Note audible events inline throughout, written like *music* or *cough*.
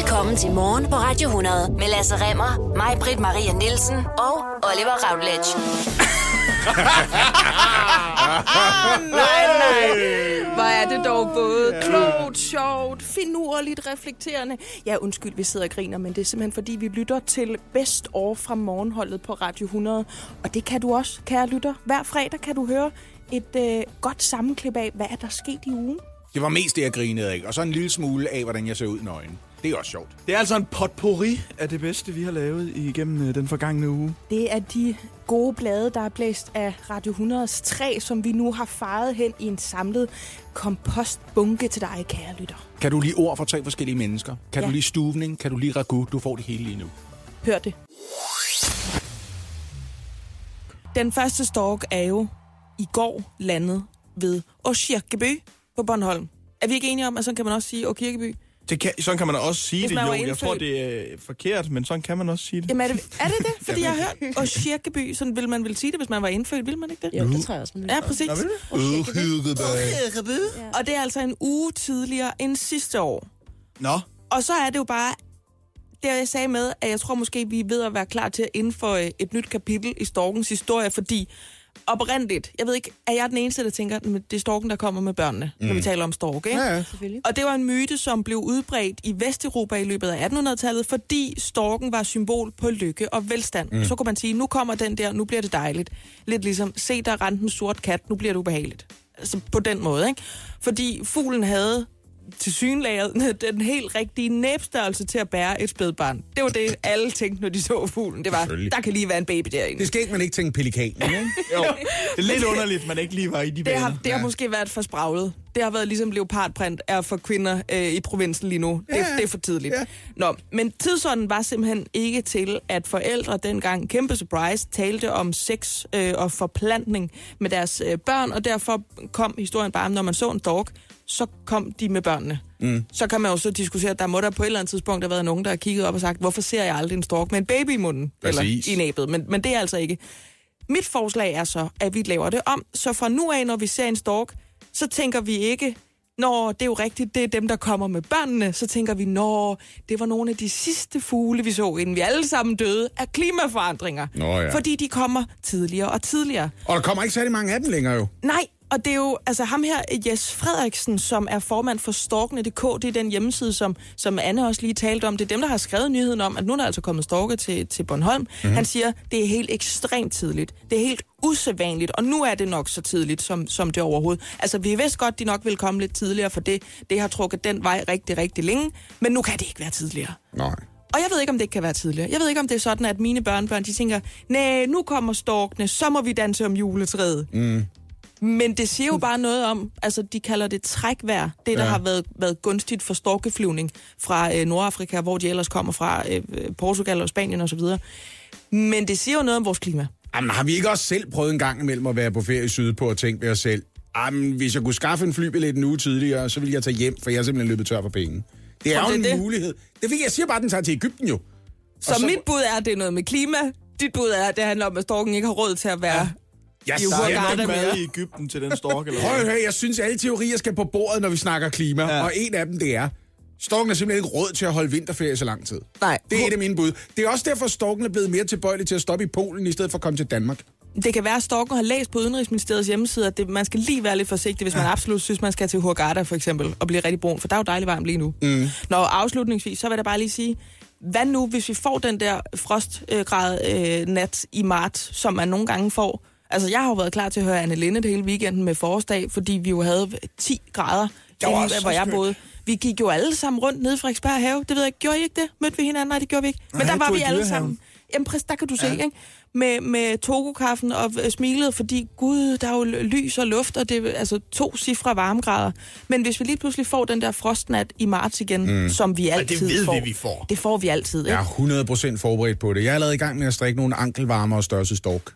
Velkommen til Morgen på Radio 100 med Lasse Remmer, mig, Britt Maria Nielsen og Oliver Routledge. *laughs* Nej, nej. Hvor er det dog både klogt, sjovt, finurligt, reflekterende. Ja, undskyld, vi sidder og griner, men det er simpelthen fordi, vi lytter til Best År fra morgenholdet på Radio 100. Og det kan du også, kære lytter. Hver fredag kan du høre et øh, godt sammenklip af, hvad er der sket i ugen. Det var mest det, jeg grinede af. Og så en lille smule af, hvordan jeg ser ud i nøgen. Det er også sjovt. Det er altså en potpourri af det bedste, vi har lavet igennem øh, den forgangne uge. Det er de gode blade, der er blæst af Radio 100's træ, som vi nu har faret hen i en samlet kompostbunke til dig, kære lytter. Kan du lige ord for tre forskellige mennesker? Kan Ja. du lige stuvning? Kan du lige ragu? Du får det hele lige nu. Hør det. Den første stork er jo i går landet ved Åskirkeby på Bornholm. Er vi ikke enige om, at sådan kan man også sige Åkirkeby? Det kan, sådan kan man også sige det, jo. var Jeg tror, det er øh, forkert, men sådan kan man også sige det. Jamen er det er det? det? *laughs* Fordi jeg har hørt Åskirkeby, sådan vil man vel sige det, hvis man var indfødt, vil man ikke det? Jo, det tror jeg også, man vil. Ja, præcis. Vil det? Og det er altså en uge tidligere end sidste år. Nå, Og så er det jo bare det, jeg sagde med, at jeg tror måske, vi er ved at være klar til at indføje et nyt kapitel i Storkens historie, fordi oprindeligt, jeg ved ikke, er jeg den eneste, der tænker, at det er Storken, der kommer med børnene, mm. når vi taler om Stork, ikke? Ja, ja. Og det var en myte, som blev udbredt i Vesteuropa i løbet af 1800-tallet, fordi storken var symbol på lykke og velstand. Mm. Så kunne man sige, nu kommer den der, nu bliver det dejligt. Lidt ligesom, se der rent en sort kat, nu bliver det ubehageligt. Altså på den måde, ikke? Fordi fuglen havde til synlæret *laughs* den helt rigtige næbstørrelse til at bære et spædbarn. Det var det, alle tænkte, når de så fuglen. Det var, der kan lige være en baby derinde. Det skal ikke man ikke tænke pelikan, ikke? jo. Det er lidt underligt, man ikke lige var i de Det baner. har, det har måske været for spraglet. Det har været ligesom leopardprint er for kvinder øh, i provinsen lige nu. Det, Ja. det er for tidligt. Ja. Nå, men tidsånden var simpelthen ikke til, at forældre dengang, kæmpe surprise, talte om sex øh, og forplantning med deres øh, børn, og derfor kom historien bare, når man så en dog, så kom de med børnene. Mm. Så kan man jo så diskutere, at der må der på et eller andet tidspunkt have været nogen, der har kigget op og sagt, hvorfor ser jeg aldrig en stork med en baby i munden? Præcis. Eller i næbet. Men, men det er altså ikke. Mit forslag er så, at vi laver det om. Så fra nu af, når vi ser en stork, så tænker vi ikke, når det er jo rigtigt, det er dem, der kommer med børnene. Så tænker vi, når det var nogle af de sidste fugle, vi så, inden vi alle sammen døde, af klimaforandringer. Nå ja. Fordi de kommer tidligere og tidligere. Og der kommer ikke særlig mange af dem længere jo. Nej, og det er jo, altså ham her, Jes Frederiksen, som er formand for Storkene.dk, det er den hjemmeside, som, som Anne også lige talte om. Det er dem, der har skrevet nyheden om, at nu er der altså kommet storke til, til Bornholm. Mm-hmm. Han siger, det er helt ekstremt tidligt. Det er helt usædvanligt, og nu er det nok så tidligt, som, som det overhovedet. Altså, vi vidste godt, de nok ville komme lidt tidligere, for det, det har trukket den vej rigtig, rigtig længe. Men nu kan det ikke være tidligere. Nej. Og jeg ved ikke, om det ikke kan være tidligere. Jeg ved ikke, om det er sådan, at mine børnebørn, de tænker, nej, nu kommer storkene, så må vi danse om juletræet. Mm. Men det siger jo bare noget om, altså de kalder det trækvejr, det der Ja. har været, været gunstigt for storkeflyvning fra øh, Nordafrika, hvor de ellers kommer fra, øh, Portugal og Spanien osv. Men det siger jo noget om vores klima. Jamen, har vi ikke også selv prøvet en gang imellem at være på ferie sydpå og tænke ved os selv, Jamen, hvis jeg kunne skaffe en flybillet en uge tidligere, så ville jeg tage hjem, for jeg er simpelthen løbet tør for penge. Det er Tror jo en det er det? mulighed. Det fik jeg siger bare, at den tager til Ægypten jo. Så, så mit bud er, at det er noget med klima. Dit bud er, at det handler om, at storken ikke har råd til at være... Jeg I Der Hurghada er nok mad i Ægypten til den stork, eller Prøv at høre, jeg synes, alle teorier skal på bordet, når vi snakker klima. Ja. Ja. Og en af dem, det er, storken er simpelthen ikke råd til at holde vinterferie så lang tid. Nej. Det er et af mine bud. Det er også derfor, at storken er blevet mere tilbøjelig til at stoppe i Polen, i stedet for at komme til Danmark. Det kan være, at Storken har læst på Udenrigsministeriets hjemmeside, at det, man skal lige være lidt forsigtig, hvis man absolut synes, man skal til Hurghada for eksempel, og blive rigtig brun, for der er jo dejligt varmt lige nu. Mm. Når afslutningsvis, så vil jeg bare lige sige, hvad nu, hvis vi får den der frostgrad øh, nat i marts, som man nogle gange får? Altså, jeg har jo været klar til at høre Anne Linde det hele weekenden med forårsdag, fordi vi jo havde 10 grader, var inde, også så hvor jeg boede. Vi gik jo alle sammen rundt nede i Frederiksberg have. Det ved jeg ikke. Gjorde I ikke det? Mødte vi hinanden? Nej, det gjorde vi ikke. Men Nej, der var vi alle sammen. Jamen, præcis, der kan du se, ja. ikke? Med, med togokaffen og øh, smilede, fordi gud, der er jo lys og luft, og det er altså to cifre varmegrader. Men hvis vi lige pludselig får den der frostnat i marts igen, mm. som vi altid ved vi, får. vi får. Det får vi altid, ikke? Jeg er 100% forberedt på det. Jeg er allerede i gang med at strikke nogle ankelvarmer og størrelse stork.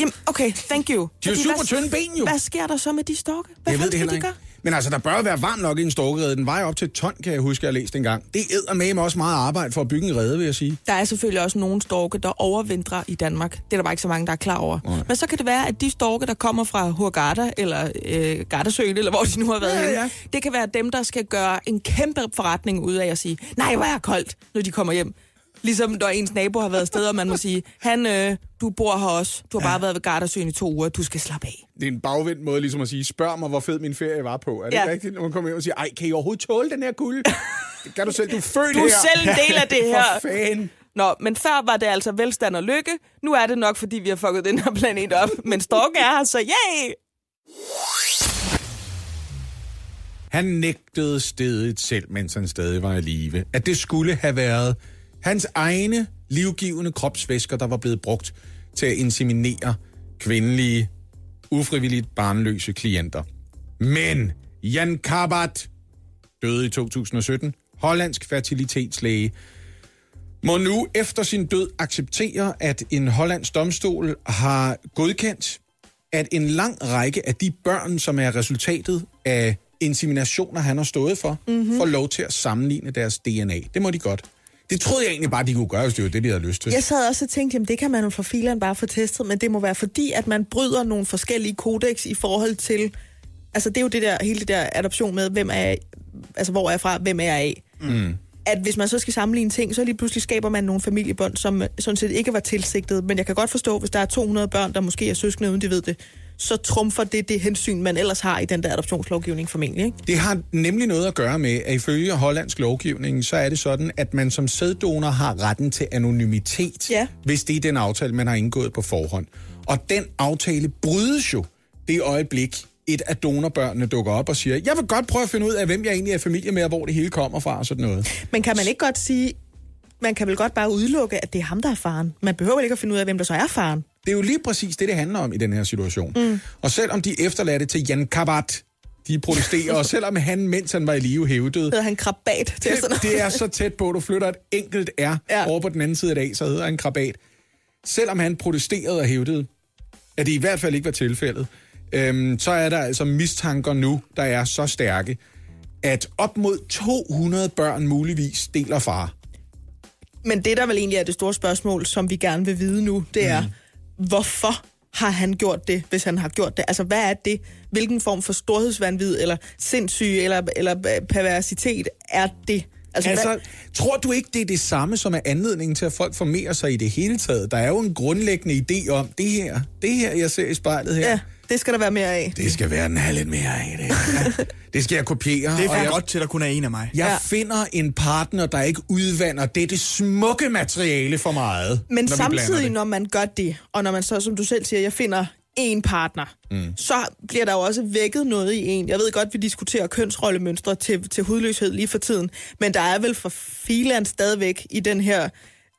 Jamen, okay, thank you. De er jo super hvad- tynde ben, jo. Hvad sker der så med de storke? Hvad jeg ved det heller de ikke. gøre? Men altså, der bør være varmt nok i en storkerede. Den vejer op til et ton, kan jeg huske, jeg har læst en gang. Det er med også meget arbejde for at bygge en rede, vil jeg sige. Der er selvfølgelig også nogle storke, der overvintrer i Danmark. Det er der bare ikke så mange, der er klar over. Nej. Men så kan det være, at de storke, der kommer fra Hurghada eller øh, Gardasøen, eller hvor de nu har været Ja, henne, ja. det kan være dem, der skal gøre en kæmpe forretning ud af at sige, nej, hvor er jeg koldt, når de kommer hjem. Ligesom når ens nabo har været afsted, og man må sige, han, øh, du bor her også. Du har bare været ved Gardasøen i to uger. Du skal slappe af. Det er en bagvendt måde ligesom at sige, spørg mig, hvor fed min ferie var på. Er det Ja. ikke rigtigt, når man kommer hjem og siger, ej, kan I overhovedet tåle den her kulde? Det *laughs* kan du selv, du er født Du her. er selv en del af det *laughs* her. For fanden. Nå, men før var det altså velstand og lykke. Nu er det nok, fordi vi har fucket den her planet op. *laughs* Men storken er her, så yay! Han nægtede stedet selv, mens han stadig var i live, at det skulle have været hans egne livgivende kropsvæsker, der var blevet brugt til at inseminere kvindelige, ufrivilligt barnløse klienter. Men Jan Kabat døde i 2017, hollandsk fertilitetslæge, må nu efter sin død acceptere, at en hollandsk domstol har godkendt, at en lang række af de børn, som er resultatet af inseminationer, han har stået for, mm-hmm. får lov til at sammenligne deres DNA. Det må de godt. Det troede jeg egentlig bare, de kunne gøre, hvis det var det, de havde lyst til. Jeg sad også og tænkte, jamen det kan man jo for fileren bare få testet, men det må være fordi, at man bryder nogle forskellige kodex i forhold til... Altså det er jo det der, hele det der adoption med, hvem er jeg, altså hvor er jeg fra, hvem er jeg af. Mm. At hvis man så skal sammenligne ting, så lige pludselig skaber man nogle familiebånd, som sådan set ikke var tilsigtet. Men jeg kan godt forstå, hvis der er 200 børn, der måske er søskende, uden de ved det, så trumfer det det hensyn, man ellers har i den der adoptionslovgivning formentlig. Ikke? Det har nemlig noget at gøre med, at ifølge hollandsk lovgivning, så er det sådan, at man som sæddonor har retten til anonymitet, Ja. hvis det er den aftale, man har indgået på forhånd. Og den aftale brydes jo det øjeblik, et af donorbørnene dukker op og siger, jeg vil godt prøve at finde ud af, hvem jeg egentlig er familie med, og hvor det hele kommer fra og sådan noget. Men kan man ikke godt sige, man kan vel godt bare udelukke, at det er ham, der er faren. Man behøver vel ikke at finde ud af, hvem der så er faren. Det er jo lige præcis det, det handler om i den her situation. Mm. Og selvom de efterladte til Jan Kabat, de protesterer, og *laughs* selvom han, mens han var i live, hævdede, Hedder han krabat det, noget? det er så tæt på, at du flytter et enkelt R ja. over på den anden side af dag, så hedder han krabat. Selvom han protesterede og hævdede, at det i hvert fald ikke var tilfældet, øhm, så er der altså mistanker nu, der er så stærke, at op mod 200 børn muligvis deler far. Men det, der vel egentlig er det store spørgsmål, som vi gerne vil vide nu, det er, mm hvorfor har han gjort det, hvis han har gjort det? Altså, hvad er det? Hvilken form for storhedsvandvid, eller sindssyge, eller, eller perversitet er det? Altså, Altså, hvad, tror du ikke, det er det samme, som er anledningen til, at folk formerer sig i det hele taget? Der er jo en grundlæggende idé om, det her, det her, jeg ser i spejlet her, ja, det skal der være mere af. det skal være den her lidt mere af det. *laughs* det skal jeg kopiere. Det er jeg, godt til, at der kun er en af mig. Jeg Ja. finder en partner, der ikke udvander det, det smukke materiale for meget. Men når samtidig, når man gør det, og når man så, som du selv siger, jeg finder en partner, mm. så bliver der jo også vækket noget i en. Jeg ved godt, vi diskuterer kønsrollemønstre til, til hudløshed lige for tiden, men der er vel for filan stadigvæk i den her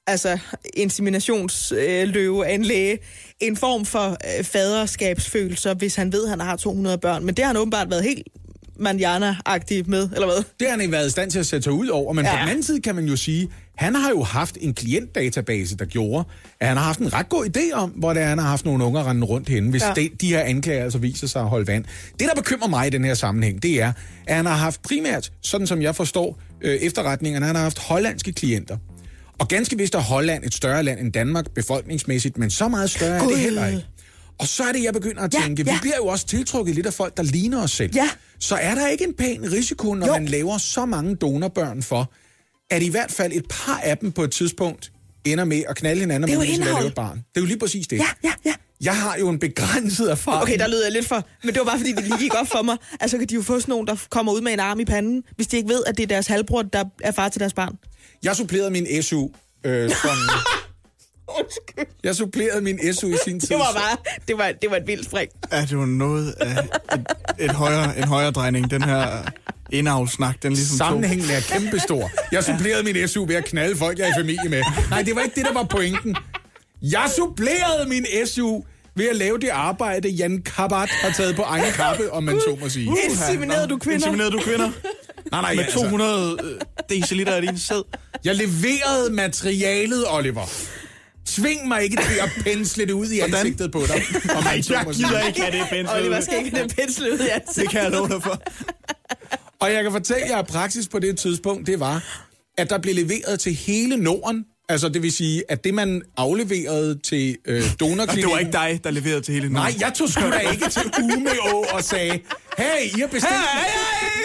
altså inseminationsløve af en læge, en form for øh, faderskabsfølelser, hvis han ved, at han har 200 børn. Men det har han åbenbart været helt manjana-agtig med, eller hvad? Det har han ikke været i stand til at sætte sig ud over, men ja. På den anden side kan man jo sige, han har jo haft en klientdatabase, der gjorde, at han har haft en ret god idé om, hvor det er, han har haft nogle unger rende rundt henne, hvis Ja. det, de her anklager altså viser sig at holde vand. Det, der bekymrer mig i den her sammenhæng, det er, at han har haft primært, sådan som jeg forstår øh, efterretningerne, han har haft hollandske klienter. Og ganske vist er Holland et større land end Danmark befolkningsmæssigt, men så meget større er Gud. det heller ikke. Og så er det, jeg begynder at Ja, tænke, ja. vi bliver jo også tiltrukket lidt af folk, der ligner os selv. Ja. Så er der ikke en pæn risiko, når Jo. man laver så mange donorbørn for, at i hvert fald et par af dem på et tidspunkt ender med at knalde hinanden, Det er og jo lave barn. Det er jo lige præcis det. Ja, ja, ja. Jeg har jo en begrænset erfaring. Okay, der lyder jeg lidt for... Men det var bare, fordi det lige gik op for mig. Altså, kan de jo få sådan nogen, der kommer ud med en arm i panden, hvis de ikke ved, at det er deres halvbror, der er far til deres barn. Jeg supplerede min SU øh, som... *laughs* Jeg supplerede min SU i sin tid. Det var bare... Det var, det var et vildt spring. Ja, det var noget af et, et højere, en højere drejning. Den her indavlsnak, den ligesom. Sammenhængen er kæmpestor. Jeg supplerede min SU ved at knalde folk, jeg er i familie med. Nej, det var ikke det, der var pointen. Jeg supplerede min SU ved at lave det arbejde, Jan Kabat har taget på egen kappe, om man så må sige. Inseminerede du kvinder? Inseminerede du kvinder? Nej, nej, Med altså, 200 øh, deciliter af din sæd. Jeg leverede materialet, Oliver. Tving mig ikke til at pensle det ud i Hvordan? ansigtet på dig. *laughs* Om man så Jeg gider ikke have det penslet Oliver ud. skal ikke have det penslet ud i ansigtet. Det kan jeg love dig for. Og jeg kan fortælle jer, at praksis på det tidspunkt, det var, at der blev leveret til hele Norden. Altså, det vil sige, at det, man afleverede til øh, Og det donorklinikken... var ikke dig, der leverede til hele Nej, jeg tog sgu da ikke til Umeå og sagde, hey, I har bestilt,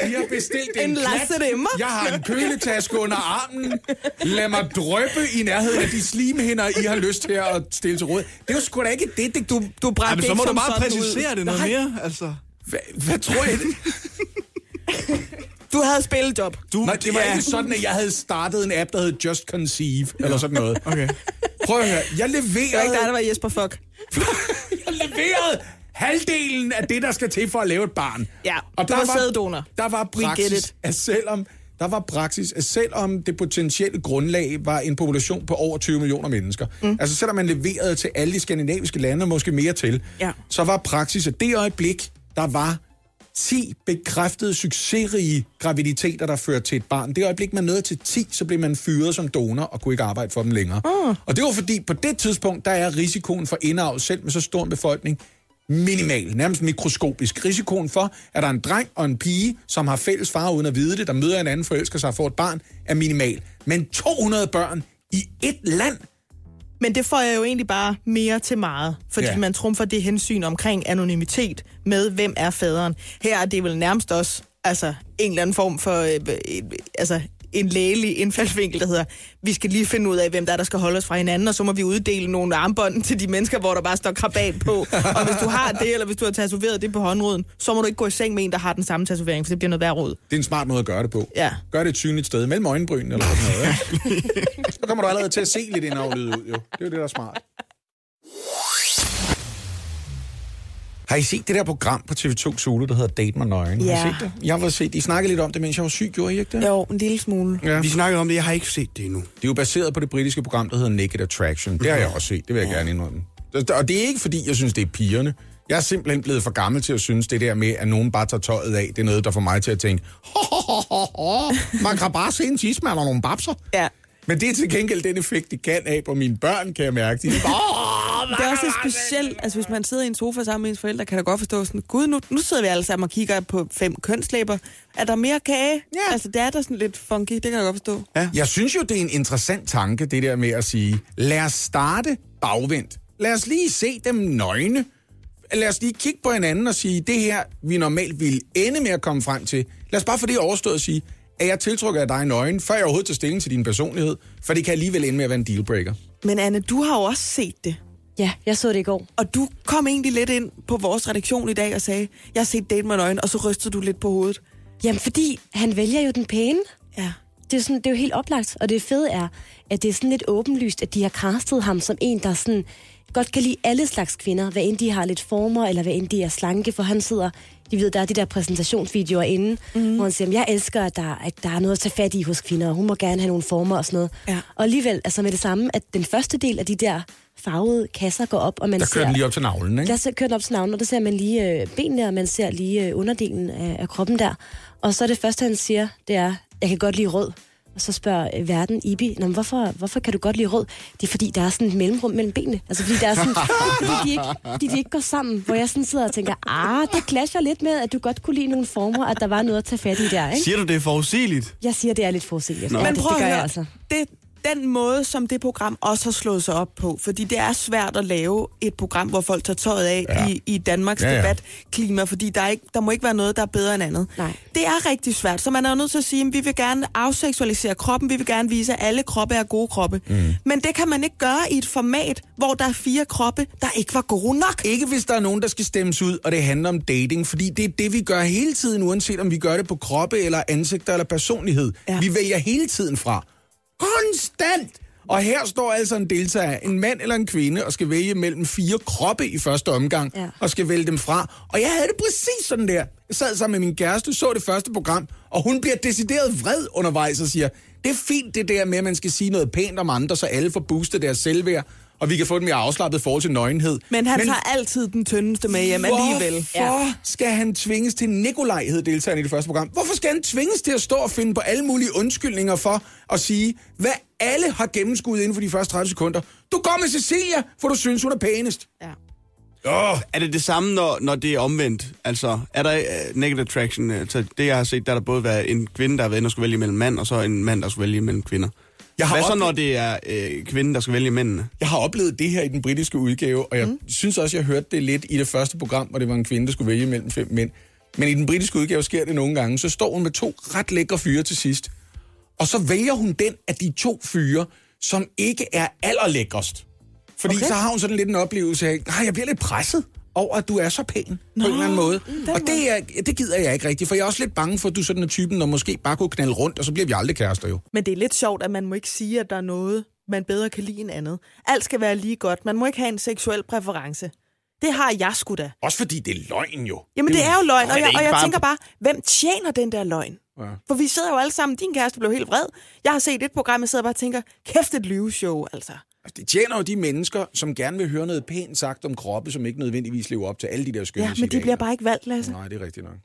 Hey, I har bestilt en, En klat. Lasse Rimmer." Jeg har en køletaske under armen. Lad mig drøbe i nærheden af de slimhinder, I har lyst til at stille til råd. Det er jo sgu da ikke det, det du... Du brændte men så må du bare sådan ud. præcisere det noget Nej, mere. Altså, Hvad, hvad tror det? *laughs* Du havde spillejob. du, Nej, det var ikke sådan, at jeg havde startet en app, der hed Just Conceive, eller sådan noget. Okay. Prøv at høre, jeg Det var ikke leverede, dig, der var Jesper Fuck. *laughs* jeg leverede halvdelen af det, der skal til for at lave et barn. Ja, du var sæddonor. Der var praksis, at selvom, der var praksis, at selvom det potentielle grundlag var en population på over 20 millioner mennesker, mm. altså selvom man leverede til alle de skandinaviske lande, og måske mere til, Ja. så var praksis, at det øjeblik, der var 10 bekræftede succesrige graviditeter, der førte til et barn. Det øjeblik, man nåede til 10, så blev man fyret som donor og kunne ikke arbejde for dem længere. Mm. Og det var fordi, på det tidspunkt, der er risikoen for indavl selv med så stor en befolkning minimal, nærmest mikroskopisk. Risikoen for, at der er en dreng og en pige, som har fælles far uden at vide det, der møder en anden forelsker sig og får et barn, er minimal. Men 200 børn i et land, Men det får jeg jo egentlig bare mere til meget, fordi Ja. man trumfer det hensyn omkring anonymitet med, hvem er faderen. Her er det vel nærmest også altså, en eller anden form for øh, øh, altså, en lægelig indfaldsvinkel, der hedder, vi skal lige finde ud af, hvem der er, der skal holde os fra hinanden, og så må vi uddele nogle armbånd til de mennesker, hvor der bare står krabat på. og hvis du har det, eller hvis du har tatoveret det på håndruden, så må du ikke gå i seng med en, der har den samme tatovering, for det bliver noget værd råd. det er en smart måde at gøre det på. Ja. Gør det et synligt sted, mellem øjenbrynene eller sådan noget. Ikke? *laughs* så kommer du allerede til at se lidt indavlet ud, jo. Det er jo det, der er smart. Har I set det der program på TV2 Zulu, der hedder Date mig nøgen? Har I Ja. set det? Jeg har set, I snakkede lidt om det, mens jeg var syg, gjorde I ikke det? Jo, en lille smule. Ja. Vi snakkede om det, jeg har ikke set det endnu. Det er jo baseret på det britiske program, der hedder Naked Attraction. Det har jeg også set, det vil jeg gerne indrømme. Og det er ikke, fordi jeg synes, det er pigerne. Jeg er simpelthen blevet for gammel til at synes, det der med, at nogen bare tager tøjet af, det er noget, der får mig til at tænke, ho, ho, ho, ho, man kan bare se en tidsmand og nogle babser. Ja. Men det er til gengæld den effekt, de kan af på mine børn, kan jeg mærke. De er bare, Det er også specielt, altså hvis man sidder i en sofa sammen med ens forældre, kan da godt forstå sådan, gud, nu, nu sidder vi alle sammen og kigger på fem kønslæber. Er der mere kage? Ja. Altså det er da sådan lidt funky, det kan jeg godt forstå. Jeg synes jo, det er en interessant tanke, det der med at sige, lad os starte bagvendt. Lad os lige se dem nøgne. Lad os lige kigge på hinanden og sige, det her, vi normalt ville ende med at komme frem til. Lad os bare for det overstået og sige, at jeg tiltrykker af dig nøgen, før jeg overhovedet tager stilling til din personlighed, for det kan alligevel ende med at være en dealbreaker. Men Anne, du har jo også set det. Ja, jeg så det i går. Og du kom egentlig lidt ind på vores redaktion i dag og sagde, jeg har set Date med nøgen, og så rystede du lidt på hovedet. Jamen, fordi han vælger jo den pæne. Ja. Det er, sådan, det er jo helt oplagt. Og det fede er, at det er sådan lidt åbenlyst, at de har castet ham som en, der sådan godt kan lide alle slags kvinder, hvad end de har lidt former, eller hvad end de er slanke, for han sidder, de ved, der er de der præsentationsvideoer inde, mm. hvor han siger, jeg elsker, at der, at der er noget at tage fat i hos kvinder, og hun må gerne have nogle former og sådan noget. Ja. Og alligevel, altså med det samme, at den første del af de der farvede kasser går op, og man Der ser... kører den lige op til navlen, ikke? Der ser kørt op til navnet, og der ser man lige øh, benene, og man ser lige øh, underdelen af, af kroppen der. Og så er det første, han siger, det er, jeg kan godt lide rød. Og så spørger øh, verden Ibi, Nå, men hvorfor, hvorfor kan du godt lide rød? Det er fordi, der er sådan et mellemrum mellem benene. Altså fordi, der er sådan, *laughs* fordi, de ikke, fordi de ikke går sammen. Hvor jeg sådan sidder og tænker, ah, det clasher lidt med, at du godt kunne lide nogle former, at der var noget at tage fat i der, ikke? Siger du, det er forudsigeligt? Jeg siger, det er lidt forudsigeligt. Ja, Men det, prøv det gør at jeg altså. det, den måde, som det program også har slået sig op på, fordi det er svært at lave et program, hvor folk tager tøjet af Ja. i, i Danmarks Ja, ja, debatklima, fordi der, er ikke, der må ikke være noget, der er bedre end andet. Nej. Det er rigtig svært, så man er jo nødt til at sige, at vi vil gerne afseksualisere kroppen, vi vil gerne vise, at alle kroppe er gode kroppe. Mm. Men det kan man ikke gøre i et format, hvor der er fire kroppe, der ikke var gode nok. Ikke hvis der er nogen, der skal stemmes ud, og det handler om dating, fordi det er det, vi gør hele tiden, uanset om vi gør det på kroppe, eller ansigter, eller personlighed. Ja. Vi vælger hele tiden fra. Konstant! Og her står altså en deltager, en mand eller en kvinde, og skal vælge mellem fire kroppe i første omgang, Ja. og skal vælge dem fra. Og jeg havde det præcis sådan der. Jeg sad sammen med min kæreste, så det første program, og hun bliver decideret vred undervejs og siger, det er fint det der med, at man skal sige noget pænt om andre, så alle får boostet deres selvværd. Og vi kan få et mere afslappet forhold til nøgenhed. Men han Men... tager altid den tyndeste med hjem alligevel. Hvorfor ja. skal han tvinges til Nikolaj, hed deltageren i det første program? Hvorfor skal han tvinges til at stå og finde på alle mulige undskyldninger for at sige, hvad alle har gennemskuddet inden for de første 30 sekunder? Du går med Cecilia, for du synes, hun er pænest. Ja. Oh. Er det det samme, når, når det er omvendt? Altså, er der uh, negative attraction? Altså, det, jeg har set, der er der både været en kvinde, der har været inde og skulle vælge mellem mand, og så en mand, der skulle vælge mellem kvinder. Jeg har Hvad så, når det er øh, kvinden, der skal vælge mændene? Jeg har oplevet det her i den britiske udgave, og jeg mm. synes også, jeg hørte det lidt i det første program, hvor det var en kvinde, der skulle vælge mellem fem mænd. Men i den britiske udgave sker det nogle gange. Så står hun med to ret lækre fyre til sidst. Og så vælger hun den af de to fyre, som ikke er allerlækkerst. Fordi okay. så har hun sådan lidt en oplevelse af, at jeg bliver lidt presset over, at du er så pæn Nå, på en eller anden måde. Og det, er, det gider jeg ikke rigtigt, for jeg er også lidt bange for, at du er sådan en typen, der måske bare kunne knalde rundt, og så bliver vi aldrig kærester jo. Men det er lidt sjovt, at man må ikke sige, at der er noget, man bedre kan lide end andet. Alt skal være lige godt. Man må ikke have en seksuel præference. Det har jeg sgu da. Også fordi det er løgn jo. Jamen det, det er jo løgn, og jeg, og jeg tænker bare, hvem tjener den der løgn? Ja. For vi sidder jo alle sammen, din kæreste blev helt vred. Jeg har set et program, jeg sidder bare og tænker, kæft et lyveshow, altså. Altså, det tjener jo de mennesker, som gerne vil høre noget pænt sagt om kroppe, som ikke nødvendigvis lever op til alle de der skønne Ja, men de bliver bare ikke valgt, Lasse. Nej, det er rigtigt nok.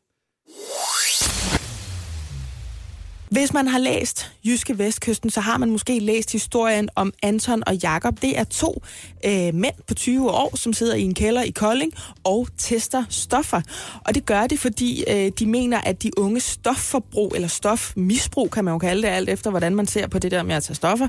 Hvis man har læst Jyske Vestkysten, så har man måske læst historien om Anton og Jakob. Det er to øh, mænd på 20 år, som sidder i en kælder i Kolding og tester stoffer. Og det gør de, fordi øh, de mener, at de unge stofforbrug, eller stofmisbrug, kan man jo kalde det, alt efter hvordan man ser på det der med at tage stoffer,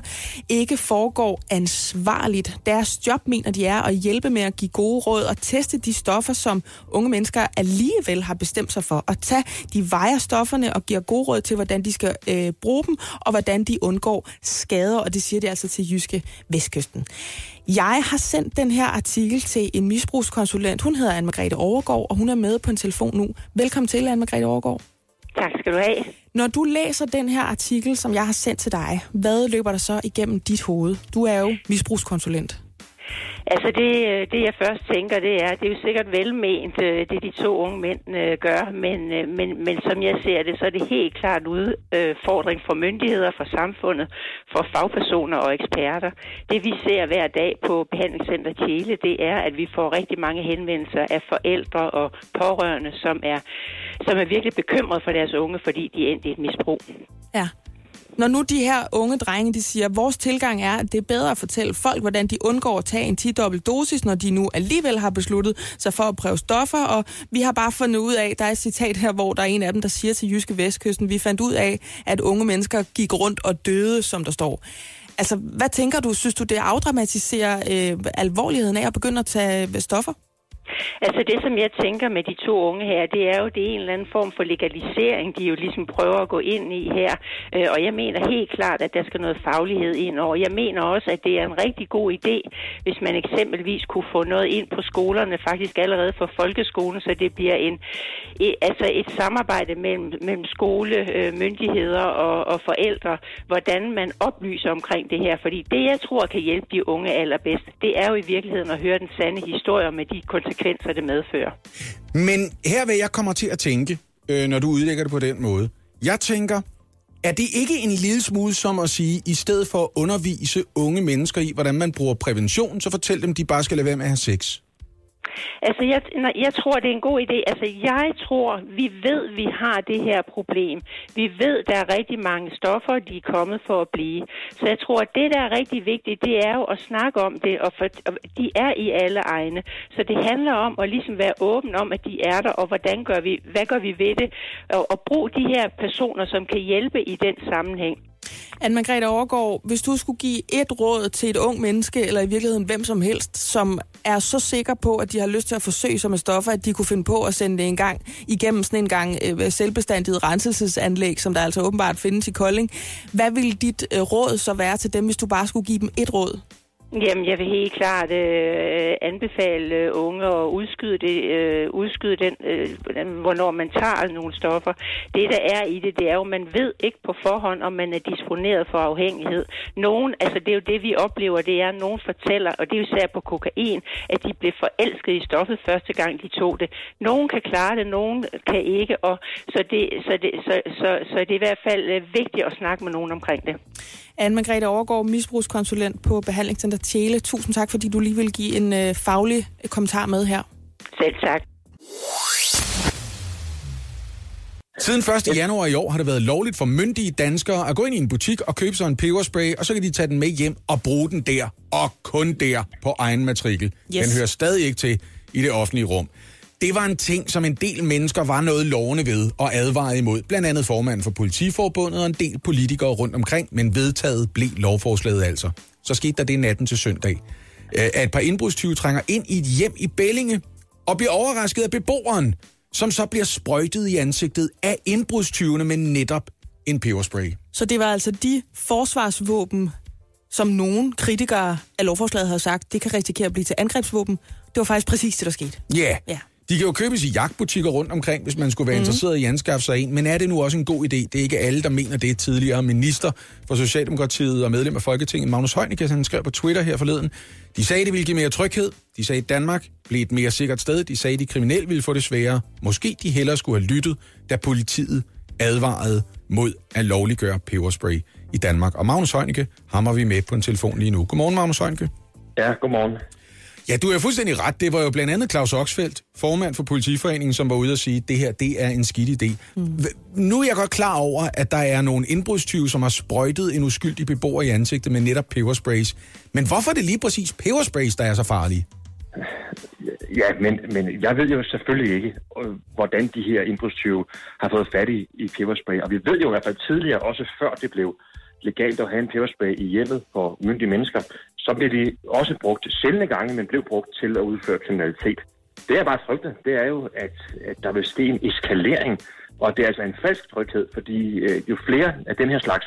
ikke foregår ansvarligt. Deres job, mener de, er at hjælpe med at give gode råd og teste de stoffer, som unge mennesker alligevel har bestemt sig for at tage. De vejer stofferne og giver gode råd til, hvordan de skal øh, bruge dem, og hvordan de undgår skader, og det siger de altså til Jyske Vestkysten. Jeg har sendt den her artikel til en misbrugskonsulent. Hun hedder Anne-Margrethe Overgaard, og hun er med på en telefon nu. Velkommen til, Anne-Margrethe Overgaard. Tak skal du have. Når du læser den her artikel, som jeg har sendt til dig, hvad løber der så igennem dit hoved? Du er jo misbrugskonsulent. Altså det, øh, det jeg først tænker, det er, det er jo sikkert velment, øh, det de to unge mænd øh, gør, men, men, men som jeg ser det, så er det helt klart udfordring for myndigheder, for samfundet, for fagpersoner og eksperter. Det vi ser hver dag på Behandlingscenter Tjele, det er, at vi får rigtig mange henvendelser af forældre og pårørende, som er, som er virkelig bekymret for deres unge, fordi de er endt i et misbrug. Ja. Når nu de her unge drenge, de siger, at vores tilgang er, at det er bedre at fortælle folk, hvordan de undgår at tage en 10-dobbelt dosis, når de nu alligevel har besluttet sig for at prøve stoffer. Og vi har bare fundet ud af, der er et citat her, hvor der er en af dem, der siger til Jyske Vestkysten, vi fandt ud af, at unge mennesker gik rundt og døde, som der står. Altså, hvad tænker du? Synes du, det afdramatiserer øh, alvorligheden af at begynde at tage øh, stoffer? Altså det, som jeg tænker med de to unge her, det er jo, det er en eller anden form for legalisering, de jo ligesom prøver at gå ind i her. Øh, og jeg mener helt klart, at der skal noget faglighed ind over. Jeg mener også, at det er en rigtig god idé, hvis man eksempelvis kunne få noget ind på skolerne, faktisk allerede fra folkeskolen, så det bliver en, altså et samarbejde mellem, mellem skole, øh, myndigheder og, og forældre, hvordan man oplyser omkring det her. Fordi det, jeg tror kan hjælpe de unge allerbedst, det er jo i virkeligheden at høre den sande historie med de kontakter, konsekvenser, det medfører. Men her vil jeg kommer til at tænke, øh, når du udlægger det på den måde. Jeg tænker, er det ikke en lille smule som at sige, i stedet for at undervise unge mennesker i, hvordan man bruger prævention, så fortæl dem, de bare skal lade være med at have sex? Altså, jeg, jeg tror, det er en god idé. Altså, jeg tror, vi ved, vi har det her problem. Vi ved, der er rigtig mange stoffer, de er kommet for at blive. Så jeg tror, at det, der er rigtig vigtigt, det er jo at snakke om det, og, for, og de er i alle egne. Så det handler om at ligesom være åben om, at de er der, og hvordan gør vi, hvad gør vi ved det, og, og bruge de her personer, som kan hjælpe i den sammenhæng. Anne-Margrethe Overgaard, hvis du skulle give et råd til et ung menneske, eller i virkeligheden hvem som helst, som er så sikker på, at de har lyst til at forsøge sig med stoffer, at de kunne finde på at sende det en gang igennem sådan en gang øh, selvbestandigt renselsesanlæg, som der altså åbenbart findes i Kolding. Hvad ville dit øh, råd så være til dem, hvis du bare skulle give dem et råd? Jamen, jeg vil helt klart øh, anbefale øh, unge at udskyde, det, øh, udskyde den, øh, hvornår man tager nogle stoffer. Det, der er i det, det er jo, man ved ikke på forhånd, om man er disponeret for afhængighed. Nogen, altså det er jo det, vi oplever, det er, at nogen fortæller, og det er jo især på kokain, at de blev forelsket i stoffet første gang, de tog det. Nogen kan klare det, nogen kan ikke, og så det, så det, så, så, så det er i hvert fald øh, vigtigt at snakke med nogen omkring det. Anne-Margrethe Overgaard, misbrugskonsulent på Behandlingscenter Tjæle. Tusind tak, fordi du lige vil give en øh, faglig kommentar med her. Selv tak. Siden 1. januar i år har det været lovligt for myndige danskere at gå ind i en butik og købe sig en peberspray, og så kan de tage den med hjem og bruge den der, og kun der, på egen matrikel. Yes. Den hører stadig ikke til i det offentlige rum. Det var en ting, som en del mennesker var noget lovende ved og advarede imod. Blandt andet formanden for Politiforbundet og en del politikere rundt omkring, men vedtaget blev lovforslaget altså. Så skete der det natten til søndag. Øh, At et par indbrudstyve trænger ind i et hjem i Bellinge og bliver overrasket af beboeren, som så bliver sprøjtet i ansigtet af indbrudstyvene med netop en peberspray. Så det var altså de forsvarsvåben, som nogle kritikere af lovforslaget havde sagt, det kan risikere at blive til angrebsvåben. Det var faktisk præcis det, der skete. Ja. Ja. De kan jo købes i jagtbutikker rundt omkring, hvis man skulle være mm. interesseret i at anskaffe sig en. Men er det nu også en god idé? Det er ikke alle, der mener det. Tidligere minister for Socialdemokratiet og medlem af Folketinget, Magnus Heunicke, han skrev på Twitter her forleden. De sagde, det ville give mere tryghed. De sagde, at Danmark blev et mere sikkert sted. De sagde, at de kriminelle ville få det sværere. Måske de hellere skulle have lyttet, da politiet advarede mod at lovliggøre peberspray i Danmark. Og Magnus Heunicke, ham har vi med på en telefon lige nu. Godmorgen, Magnus Heunicke. Ja, godmorgen. Ja, du er fuldstændig ret. Det var jo blandt andet Claus Oxfeldt, formand for Politiforeningen, som var ude og sige, at det her det er en skidt idé. Mm. Nu er jeg godt klar over, at der er nogle indbrudstyve, som har sprøjtet en uskyldig beboer i ansigtet med netop pebersprays. Men hvorfor er det lige præcis pebersprays, der er så farlige? Ja, men, men jeg ved jo selvfølgelig ikke, øh, hvordan de her indbrudstyve har fået fat i, i peberspray. Og vi ved jo i hvert fald tidligere, også før det blev legalt at have en peberspray i hjemmet for myndige mennesker, så bliver de også brugt sjældne gange, men blev brugt til at udføre kriminalitet. Det er bare frygter, det er jo, at, at der vil ske en eskalering, og det er altså en falsk tryghed, fordi øh, jo flere af den her slags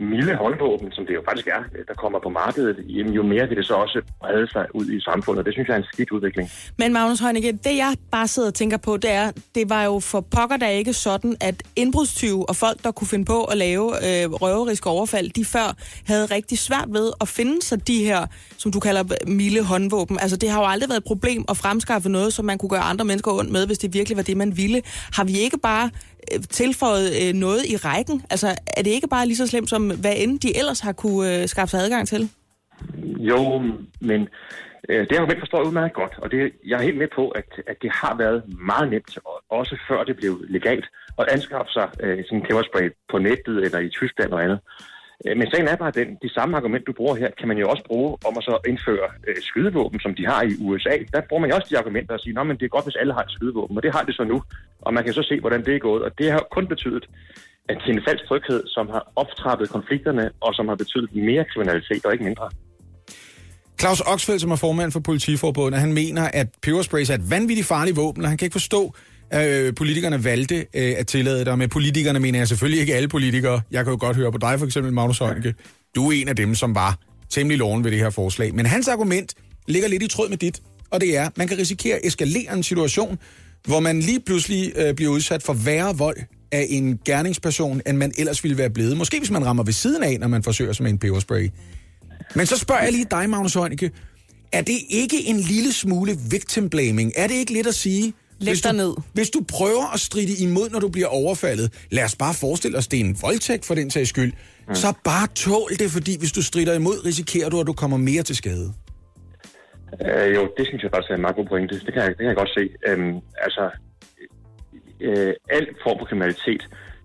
milde håndvåben, som det jo faktisk er, øh, der kommer på markedet, jamen, jo mere vil det så også brede sig ud i samfundet. Det synes jeg er en skidt udvikling. Men Magnus Heunicke, det jeg bare sidder og tænker på, det er, det var jo for pokker der ikke sådan, at indbrudstyve og folk, der kunne finde på at lave øh, røveriske overfald, de før havde rigtig svært ved at finde sig de her, som du kalder milde håndvåben. Altså det har jo aldrig været et problem at fremskaffe noget, som man kunne gøre andre mennesker ondt med, hvis det virkelig var det, man ville. Har vi ikke bare Øh, tilføjet øh, noget i rækken? Altså er det ikke bare lige så slemt, som hvad end de ellers har kunne øh, skaffe sig adgang til? Jo, men øh, det argument forstår jeg udmærket godt, og det, jeg er helt med på, at, at det har været meget nemt, også før det blev legalt, at anskaffe sig øh, sådan en peberspray på nettet eller i Tyskland og andet. Øh, men sagen er bare den, de samme argument, du bruger her, kan man jo også bruge om at så indføre øh, skydevåben, som de har i USA. Der bruger man jo også de argumenter og siger, at det er godt, hvis alle har et skydevåben, og det har det så nu. Og man kan så se, hvordan det er gået, og det har kun betydet, at det er en falsk tryghed, som har optrappet konflikterne, og som har betydet mere kriminalitet og ikke mindre. Claus Oxfeldt, som er formand for Politiforbundet, han mener, at peberspray er et vanvittigt farligt våben, og han kan ikke forstå, øh, politikerne valgte øh, at tillade det. Og med politikerne mener jeg selvfølgelig ikke alle politikere. Jeg kan jo godt høre på dig, for eksempel Magnus Heunicke. Du er en af dem, som var temmelig loven ved det her forslag. Men hans argument ligger lidt i tråd med dit, og det er, at man kan risikere at eskalere en situation, hvor man lige pludselig øh, bliver udsat for værre vold af en gerningsperson, end man ellers ville være blevet. Måske hvis man rammer ved siden af, når man forsøger sig med en peberspray. Men så spørger jeg lige dig, Magnus Heunicke. Er det ikke en lille smule victim blaming? Er det ikke lidt at sige... Læg hvis dig du, ned. Hvis du prøver at stride imod, når du bliver overfaldet, lad os bare forestille os, det er en voldtægt for den sags skyld, mm. så bare tål det, fordi hvis du strider imod, risikerer du, at du kommer mere til skade. Øh, jo, det synes jeg faktisk er en meget god pointe. Det kan jeg, det kan jeg godt se. Øhm, altså, øh, al form for kriminalitet,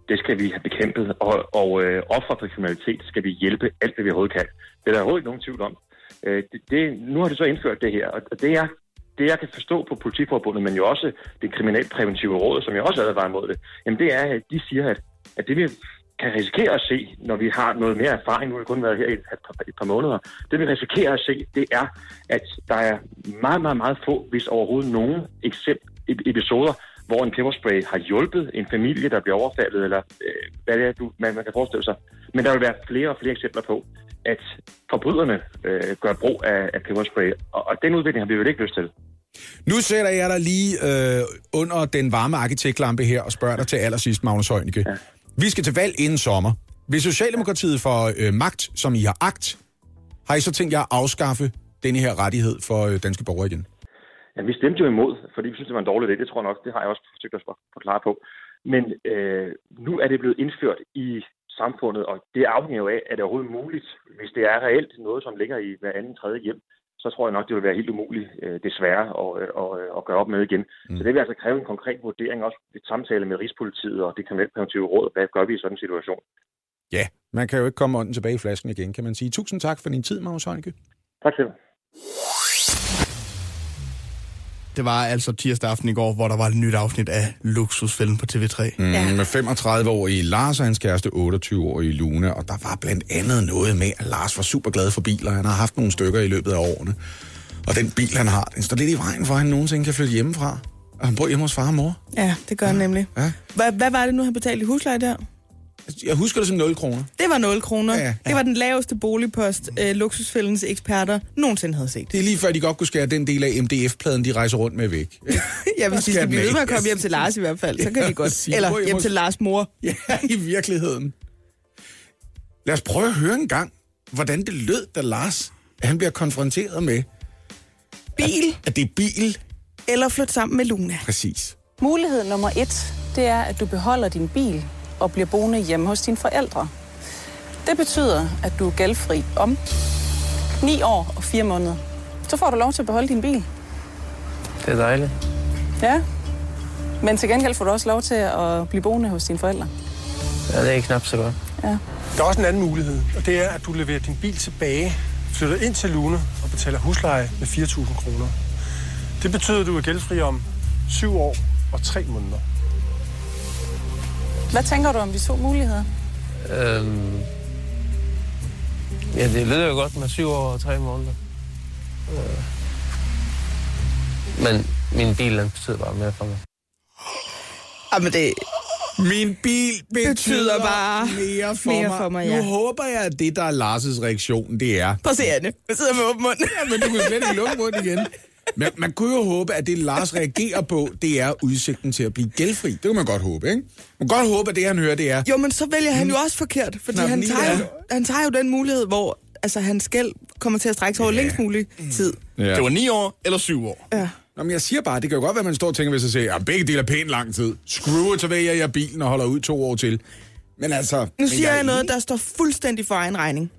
det skal vi have bekæmpet, og, og øh, offer for kriminalitet skal vi hjælpe alt, hvad vi overhovedet kan. Det er der overhovedet ikke nogen tvivl om. Øh, det, det, nu har det så indført det her, og det er det, jeg kan forstå på politiforbundet, men jo også det kriminalpræventive råd, som jeg også advarer imod det, jamen det er, at de siger, at, at det vi kan risikere at se, når vi har noget mere erfaring, nu har vi kun været her i et, et, par, et par måneder, det vi risikerer at se, det er, at der er meget, meget, meget få, hvis overhovedet nogen eksempel, episoder, hvor en peberspray har hjulpet en familie, der bliver overfaldet, eller øh, hvad det er, du, man, man kan forestille sig. Men der vil være flere og flere eksempler på, at forbryderne øh, gør brug af, af peberspray, og, og den udvikling har vi jo ikke lyst til. Nu sætter jeg dig lige øh, under den varme arkitektlampe her og spørger dig til allersidst, Magnus Heunicke. Ja. Vi skal til valg inden sommer. Hvis Socialdemokratiet får øh, magt, som I har agt, har I så tænkt jer at afskaffe denne her rettighed for øh, danske borgere igen? Ja, vi stemte jo imod, fordi vi synes, det var en dårlig idé. Det tror jeg nok, det har jeg også forsøgt at forklare på. Men øh, nu er det blevet indført i samfundet, og det afhænger jo af, at det overhovedet muligt, hvis det er reelt noget, som ligger i hver anden tredje hjem, så tror jeg nok, det vil være helt umuligt, øh, desværre, at, at, at gøre op med igen. Mm. Så det vil altså kræve en konkret vurdering, også et samtale med Rigspolitiet og det kriminalpræventive råd. Hvad gør vi i sådan en situation? Ja, man kan jo ikke komme ånden tilbage i flasken igen, kan man sige. Tusind tak for din tid, Magnus Heunicke. Tak selv. Det var altså tirsdag aften i går, hvor der var et nyt afsnit af Luksusfælden på TV3. Mm, ja. Med 35-årige Lars og hans kæreste 28-årige Luna, og der var blandt andet noget med, at Lars var super glad for biler. Han har haft nogle stykker i løbet af årene. Og den bil, han har, den står lidt i vejen for, at han nogensinde kan flytte hjemmefra. Og han bor hjemme hos far og mor. Ja, det gør han nemlig. Ja. Hvad, hvad var det nu, han betalte i husleje der? Jeg husker det som 0 kroner. Det var 0 kroner. Ja, Ja. Det var den laveste boligpost, øh, luksusfældens eksperter nogensinde havde set. Det er lige før, de godt kunne skære den del af MDF-pladen, de rejser rundt med væk. *laughs* Ja, hvis de skal blive ved med at komme hjem til Lars i hvert fald, så kan de godt. Eller hjem til Lars mor. *laughs* Ja, i virkeligheden. Lad os prøve at høre en gang, hvordan det lød, da Lars han bliver konfronteret med, Bil at det er bil. eller flytte sammen med Luna. Præcis. Mulighed nummer et, det er, at du beholder din bil og bliver boende hjemme hos dine forældre. Det betyder, at du er gældfri om 9 år og 4 måneder. Så får du lov til at beholde din bil. Det er dejligt. Ja. Men til gengæld får du også lov til at blive boende hos dine forældre. Ja, det er knap så godt. Ja. Der er også en anden mulighed, og det er, at du leverer din bil tilbage, flytter ind til Lune og betaler husleje med 4.000 kroner. Det betyder, at du er gældfri om 7 år og 3 måneder. Hvad tænker du om de to muligheder? Øhm... Ja, det lyder jo godt med syv år og tre måneder. Øh... Men min bil, den betyder bare mere for mig. Jamen det... Min bil betyder, Betyder bare mere for mere mig. for mig, Nu ja. håber jeg, at det, der er Lars' reaktion, det er... Prøv at se, Anne. Jeg sidder med åben mund. Ja, men du kan slet ikke lukke munden igen. Men man kunne jo håbe, at det Lars reagerer på, det er udsigten til at blive gældfri. Det kunne man godt håbe, ikke? Man kan godt håbe, at det, han hører, det er... Jo, men så vælger han jo også forkert, fordi Nå, han, tager ja. jo, han tager jo den mulighed, hvor altså, hans gæld kommer til at strække sig over længst mulig tid. Ja. Det var 9 år eller 7 år. Ja. Nå, men jeg siger bare, det kan jo godt være, at man står og tænker ved sig selv, at begge dele er pænt lang tid. Screw it, så vælger jeg bilen og holder ud to år til. Men altså... Nu siger er jeg noget, der står fuldstændig for egen regning.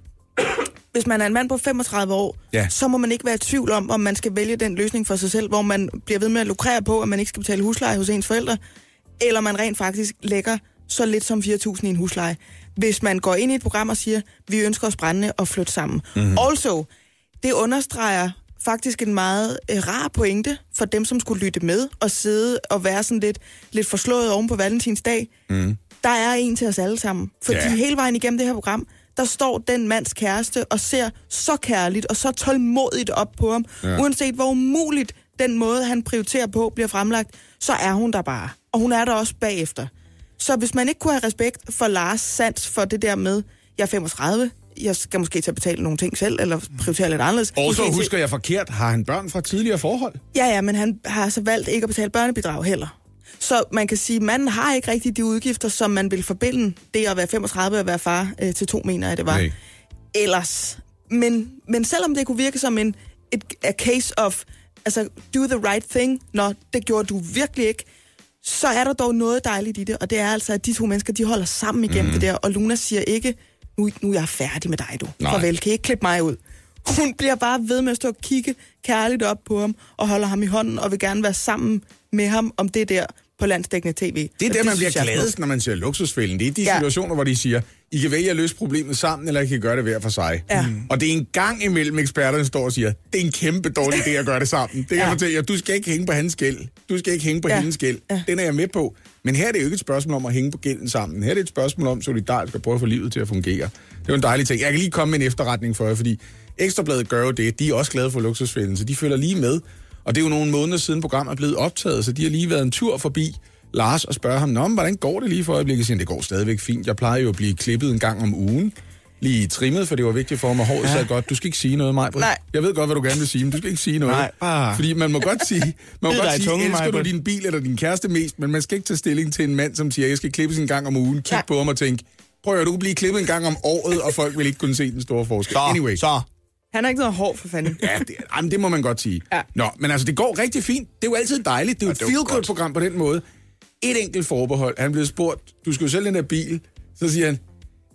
Hvis man er en mand på 35 år, Ja. så må man ikke være i tvivl om, om man skal vælge den løsning for sig selv, hvor man bliver ved med at lukrere på, at man ikke skal betale husleje hos ens forældre, eller man rent faktisk lægger så lidt som 4.000 i en husleje. Hvis man går ind i et program og siger, vi ønsker os brændende og flytte sammen. Mm-hmm. Also, det understreger faktisk en meget øh, rar pointe for dem, som skulle lytte med og sidde og være sådan lidt, lidt forslået oven på valentinsdag. Mm. Der er en til os alle sammen. Fordi Ja. hele vejen igennem det her program, der står den mands kæreste og ser så kærligt og så tålmodigt op på ham. Ja. Uanset hvor umuligt den måde, han prioriterer på, bliver fremlagt, så er hun der bare. Og hun er der også bagefter. Så hvis man ikke kunne have respekt for Lars sans for det der med, jeg er 35, jeg skal måske til at betale nogle ting selv, eller prioritere lidt anderledes. Og så husker jeg forkert, har han børn fra tidligere forhold? Ja, ja, men han har så valgt ikke at betale børnebidrag heller. Så man kan sige, at manden har ikke rigtig de udgifter, som man vil forbinde det at være 35 og være far øh, til to, mener jeg, det var. Nej. Ellers. Men, men selvom det kunne virke som en et, a case of, altså, do the right thing, når det gjorde du virkelig ikke, så er der dog noget dejligt i det, og det er altså, at de to mennesker, de holder sammen igennem mm. det der, og Luna siger ikke, nu, nu er jeg færdig med dig, du. Nej. Farvel, kan I ikke klippe mig ud? Hun bliver bare ved med at stå og kigge kærligt op på ham, og holder ham i hånden, og vil gerne være sammen med ham om det der på landsdækkende tv. Det er der, man bliver er gladest, når man ser luksusfælden. Det er de Ja. situationer, hvor de siger, I kan vælge at løse problemet sammen, eller I kan gøre det hver for sig. Ja. Mm. Og det er en gang imellem eksperterne står og siger, det er en kæmpe dårlig idé at gøre det sammen. Det kan ja. Jeg fortælle jer, du skal ikke hænge på hans gæld. Du skal ikke hænge på ja. Hendes gæld. Ja. Den er jeg med på. Men her er det jo ikke et spørgsmål om at hænge på gælden sammen. Her er det et spørgsmål om solidarisk at prøve at få livet til at fungere. Det er en dejlig ting. Jeg kan lige komme med en efterretning for jer, fordi Ekstrabladet gør jo det. De er også glade for luksusfælden, så de følger lige med. Og det er jo nogle måneder siden programmet er blevet optaget, så de har lige været en tur forbi Lars og spørger ham, Nå, men hvordan går det lige for øjeblikket? Siger, det går stadigvæk fint. Jeg plejer jo at blive klippet en gang om ugen. Lige trimmet, for det var vigtigt for mig. Håret sad godt. Du skal ikke sige noget, Maj. Nej. Jeg ved godt, hvad du gerne vil sige, men du skal ikke sige noget. Nej, bare- Fordi man må godt sige, man må godt sige tungen, elsker du Maj-Brit? din bil eller din kæreste mest, men man skal ikke tage stilling til en mand, som siger, jeg skal klippes en gang om ugen. Kig på ham og tænk, prøv at du kan blive klippet en gang om året, og folk vil ikke kunne se den store forskel. Så, Anyway. så. Han er ikke noget hård for fanden. Ja, det, jamen, det må man godt sige. Ja. Nå, men altså, det går rigtig fint. Det er jo altid dejligt. Det er jo Ja, et det feel-good-program på den måde. Et enkelt forbehold. Han blev spurgt, du skal jo sælge den der bil. Så siger han,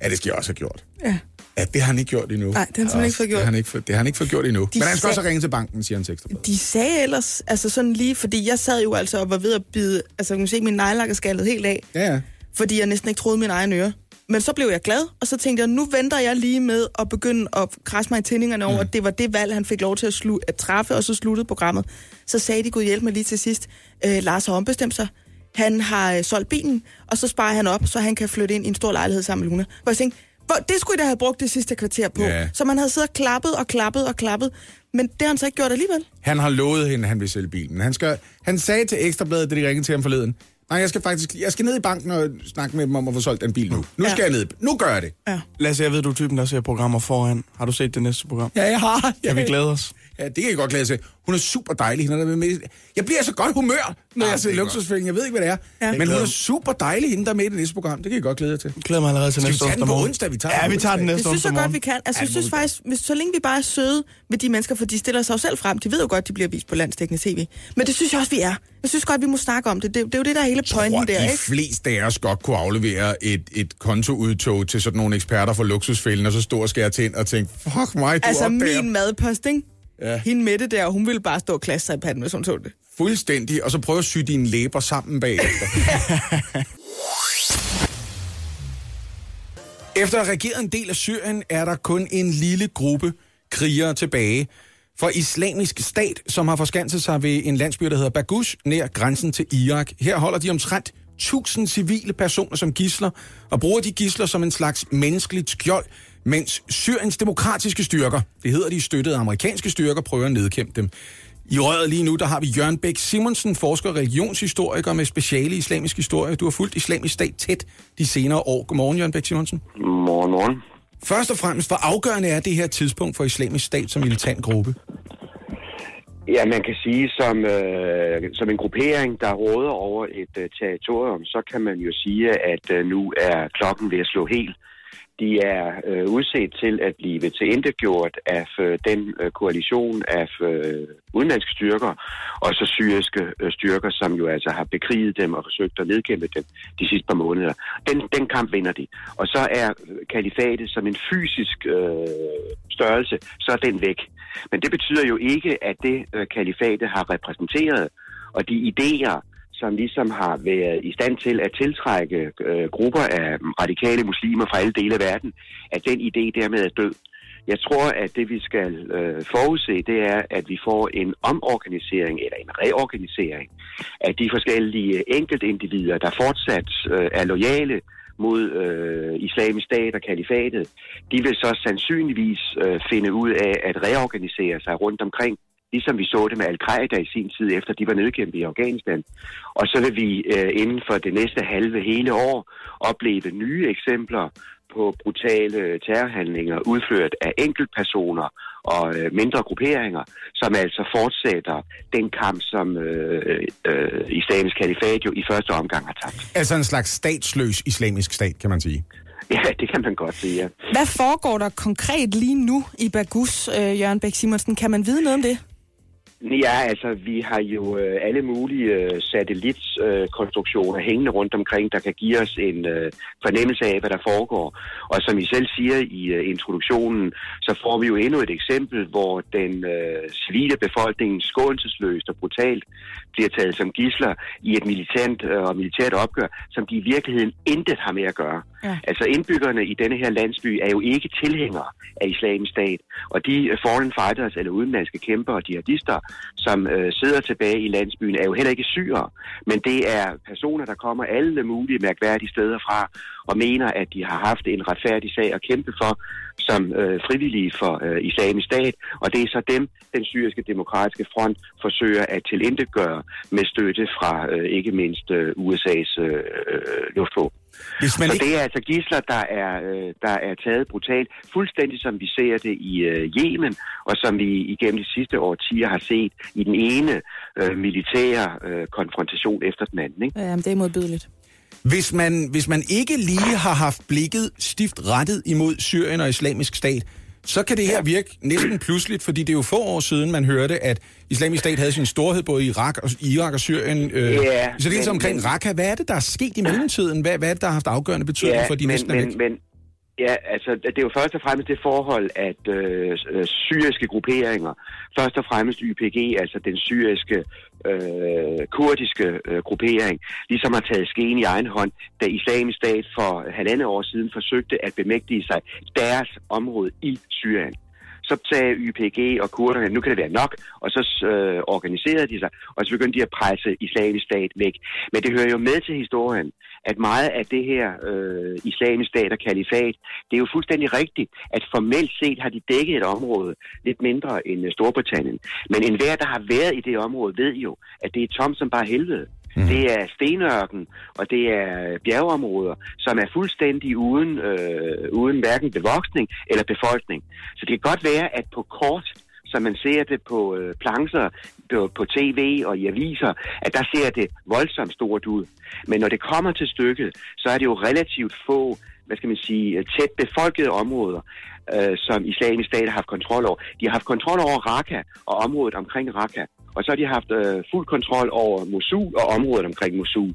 Ja, det skal jeg også have gjort. Ja. Ja, det har han ikke gjort endnu. Nej, det har han simpelthen ikke fået Det gjort. har han ikke, fået- det har han ikke fået gjort endnu. De Men han skal sag- også ringe til banken, siger han til ekstra. De sagde ellers, altså sådan lige, fordi jeg sad jo altså og var ved at bide, altså kan man se, min nejlak er skaldet helt af, Ja, ja. fordi jeg næsten ikke troede min egen øre. Men så blev jeg glad, og så tænkte jeg, nu venter jeg lige med at begynde at krasse mig i tændingerne over, at det var det valg, han fik lov til at, slu- at træffe, og så sluttede programmet. Så sagde de, Gud hjælp mig lige til sidst, øh, Lars har ombestemt sig. Han har øh, solgt bilen, og så sparer han op, så han kan flytte ind i en stor lejlighed sammen med Luna. Hvor jeg tænkte, hvor, det skulle I da have brugt det sidste kvarter på. Ja. Så man havde siddet og klappet og klappet og klappet, men det har han så ikke gjort alligevel. Han har lovet hende, at han vil sælge bilen. Han, skal, han sagde til Ekstrabladet, da de ringede til ham forleden, nej, jeg skal faktisk jeg skal ned i banken og snakke med dem om at få solgt den bil nu. Nu Ja. skal jeg ned. Nu gør jeg det. Ja. Lasse, jeg ved, du er typen, der ser programmer foran. Har du set det næste program? Ja, jeg har. Kan vi glæde os? Ja, det kan jeg godt glæde sig. Hun er super dejlig. Hende, der er med. Jeg bliver så godt humør, når Ah, jeg ser er luksusfælden. Jeg ved ikke, hvad det er. Ja. Men hun er super dejlig, hende der er med i det næste program. Det kan jeg godt glæde jer til. Jeg glæder mig allerede til Skal vi næste tage onsdag den på onsdag? Vi tager ja, vi tager den onsdag. næste Det synes jeg onsdag godt, vi kan. Altså, Ja, jeg synes faktisk, hvis, så længe vi bare er søde ved de mennesker, for de stiller sig jo selv frem. De ved jo godt, de bliver vist på landstækkende tv. Men det synes jeg også, vi er. Jeg synes godt, vi må snakke om det. Det, det er jo det, der er hele Jeg pointen der, de ikke? fleste af os godt kunne aflevere et, et kontoudtog til sådan nogle eksperter for luksusfælden, og så stå og skære til ind og tænke, fuck mig, du Altså, min madpost, ikke? Ja. Hende Mette der, hun ville bare stå og klasse sig i panden, hvis hun tog det. Fuldstændig, og så prøve at sy dine læber sammen bagefter. *laughs* Efter at regeret en del af Syrien, er der kun en lille gruppe krigere tilbage for islamisk stat, som har forskanset sig ved en landsby, der hedder Baghuz, nær grænsen til Irak. Her holder de omtrent 1000 civile personer som gisler, og bruger de gisler som en slags menneskeligt skjold, mens Syriens demokratiske styrker, det hedder de støttede amerikanske styrker, prøver at nedkæmpe dem. I røret lige nu, der har vi Jørgen Bæk Simonsen, forsker og religionshistoriker med speciale i islamisk historie. Du har fulgt islamisk stat tæt de senere år. Godmorgen, Jørgen Bæk Simonsen. Morgen, morgen. Først og fremmest, hvor afgørende er det her tidspunkt for islamisk stat som militant gruppe? Ja, man kan sige, som, øh, som en gruppering, der råder over et øh, territorium, så kan man jo sige, at øh, nu er klokken ved at slå helt. De er øh, udset til at blive tilindegjort af øh, den øh, koalition af øh, udenlandske styrker, og så syriske øh, styrker, som jo altså har bekriget dem og forsøgt at nedkæmpe dem de sidste par måneder. Den, den kamp vinder de. Og så er øh, kalifatet som en fysisk øh, størrelse, så er den væk. Men det betyder jo ikke, at det øh, kalifatet har repræsenteret, og de idéer, som ligesom har været i stand til at tiltrække øh, grupper af radikale muslimer fra alle dele af verden, at den idé dermed er død. Jeg tror, at det vi skal øh, forudse, det er, at vi får en omorganisering eller en reorganisering af de forskellige enkeltindivider, der fortsat øh, er lojale mod øh, islamisk stat og kalifatet. De vil så sandsynligvis øh, finde ud af at reorganisere sig rundt omkring ligesom vi så det med Al-Qaida i sin tid, efter de var nedkæmpet i Afghanistan. Og så vil vi øh, inden for det næste halve hele år opleve nye eksempler på brutale terrorhandlinger udført af enkeltpersoner og øh, mindre grupperinger, som altså fortsætter den kamp, som øh, øh, islamisk kalifat jo i første omgang har tabt. Altså en slags statsløs islamisk stat, kan man sige. *laughs* Ja, det kan man godt sige, ja. Hvad foregår der konkret lige nu i Bagus, øh, Jørgen Bæk Simonsen? Kan man vide noget om det? Ja, altså, vi har jo øh, alle mulige øh, satellitkonstruktioner øh, hængende rundt omkring, der kan give os en øh, fornemmelse af, hvad der foregår. Og som I selv siger i øh, introduktionen, så får vi jo endnu et eksempel, hvor den øh, civile befolkning skånselsløst og brutalt bliver taget som gisler i et militant øh, og militært opgør, som de i virkeligheden intet har med at gøre. Ja. Altså indbyggerne i denne her landsby er jo ikke tilhængere af islamisk stat, og de øh, foreign fighters eller udenlandske kæmper og jihadister, som øh, sidder tilbage i landsbyen, er jo heller ikke syre, men det er personer, der kommer alle mulige mærkværdige steder fra og mener, at de har haft en retfærdig sag at kæmpe for som øh, frivillige for øh, islamisk stat, og det er så dem, den syriske demokratiske front forsøger at tilintetgøre med støtte fra øh, ikke mindst øh, USA's øh, øh, luftvåben. Hvis man Så ikke... det er altså gisler, der er, øh, der er taget brutalt, fuldstændig som vi ser det i øh, Yemen, og som vi igennem de sidste årtier har set i den ene øh, militære øh, konfrontation efter den anden. Ikke? Ja, det er modbydeligt. Hvis man, hvis man ikke lige har haft blikket stift rettet imod Syrien og islamisk stat, så kan det her virke næsten pludseligt, fordi det er jo få år siden, man hørte, at islamisk stat havde sin storhed både i Irak og, Irak og Syrien. Øh, Ja, så det er men- omkring Raqqa. Hvad er det, der er sket i mellemtiden? Hvad, hvad er det, der har haft afgørende betydning for de men, næsten er væk? men, men, Ja, altså det er jo først og fremmest det forhold, at øh, øh syriske grupperinger, først og fremmest YPG, altså den syriske øh, kurdiske øh, gruppering, ligesom har taget skeen i egen hånd, da islamisk stat for halvandet år siden forsøgte at bemægtige sig deres område i Syrien så sagde YPG og kurderne, nu kan det være nok, og så øh, organiserede de sig, og så begyndte de at presse islamisk stat væk. Men det hører jo med til historien, at meget af det her øh, islamisk stat og kalifat, det er jo fuldstændig rigtigt, at formelt set har de dækket et område lidt mindre end Storbritannien. Men enhver, der har været i det område, ved jo, at det er tom som bare helvede. Mm. Det er stenørken, og det er bjergeområder, som er fuldstændig uden, øh, uden hverken bevoksning eller befolkning. Så det kan godt være, at på kort som man ser det på øh, plancher, på, på tv og i aviser, at der ser det voldsomt stort ud. Men når det kommer til stykket, så er det jo relativt få, hvad skal man sige, øh, tæt befolkede områder, øh, som islamisk stat har haft kontrol over. De har haft kontrol over Raqqa og området omkring Raqqa. Og så har de haft øh, fuld kontrol over Mosul og området omkring Mosul.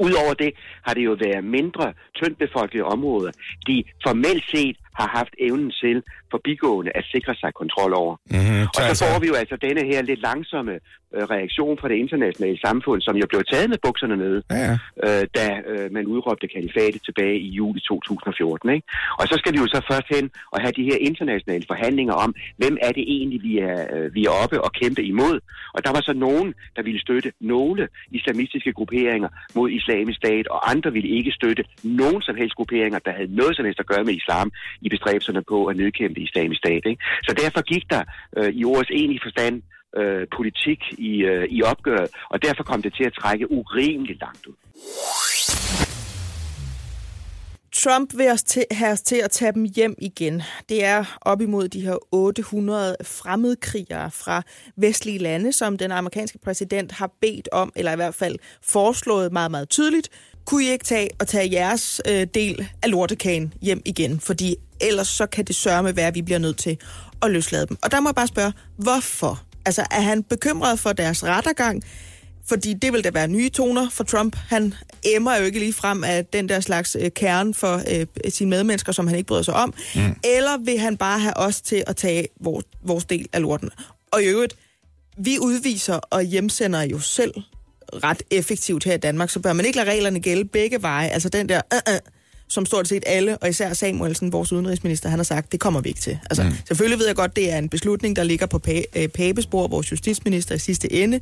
Udover det har det jo været mindre tyndt befolkede områder, de formelt set har haft evnen til forbigående at sikre sig kontrol over. Mm-hmm, og så får vi jo altså denne her lidt langsomme øh, reaktion fra det internationale samfund, som jo blev taget med bukserne nede, ja, ja. Øh, da øh, man udråbte kalifatet tilbage i juli 2014. Ikke? Og så skal vi jo så først hen og have de her internationale forhandlinger om, hvem er det egentlig, vi er, øh, vi er oppe og kæmpe imod. Og der var så nogen, der ville støtte nogle islamistiske grupperinger mod islamisk stat, og andre ville ikke støtte nogen som helst grupperinger, der havde noget som helst at gøre med islam i bestræbelserne på at nedkæmpe islamisk stat. Ikke? Så derfor gik der øh, i ordets egentlige forstand øh, politik i, øh, i opgøret, og derfor kom det til at trække urimeligt langt ud. Trump vil os til, have os til at tage dem hjem igen. Det er op imod de her 800 fremmedkrigere fra vestlige lande, som den amerikanske præsident har bedt om, eller i hvert fald foreslået meget, meget tydeligt, kunne I ikke tage og tage jeres øh, del af lortekagen hjem igen? Fordi ellers så kan det sørge være, at vi bliver nødt til at løslade dem. Og der må jeg bare spørge, hvorfor? Altså, er han bekymret for deres rettergang? Fordi det vil da være nye toner for Trump. Han emmer jo ikke lige frem af den der slags øh, kerne for øh, sine medmennesker, som han ikke bryder sig om. Mm. Eller vil han bare have os til at tage vores, vores del af lorten? Og i øvrigt, vi udviser og hjemsender jo selv ret effektivt her i Danmark, så bør man ikke lade reglerne gælde begge veje. Altså den der, uh, uh, som stort set alle, og især Samuelsen, vores udenrigsminister, han har sagt, det kommer vi ikke til. Altså, mm. Selvfølgelig ved jeg godt, det er en beslutning, der ligger på øh, pæbespor, vores justitsminister i sidste ende,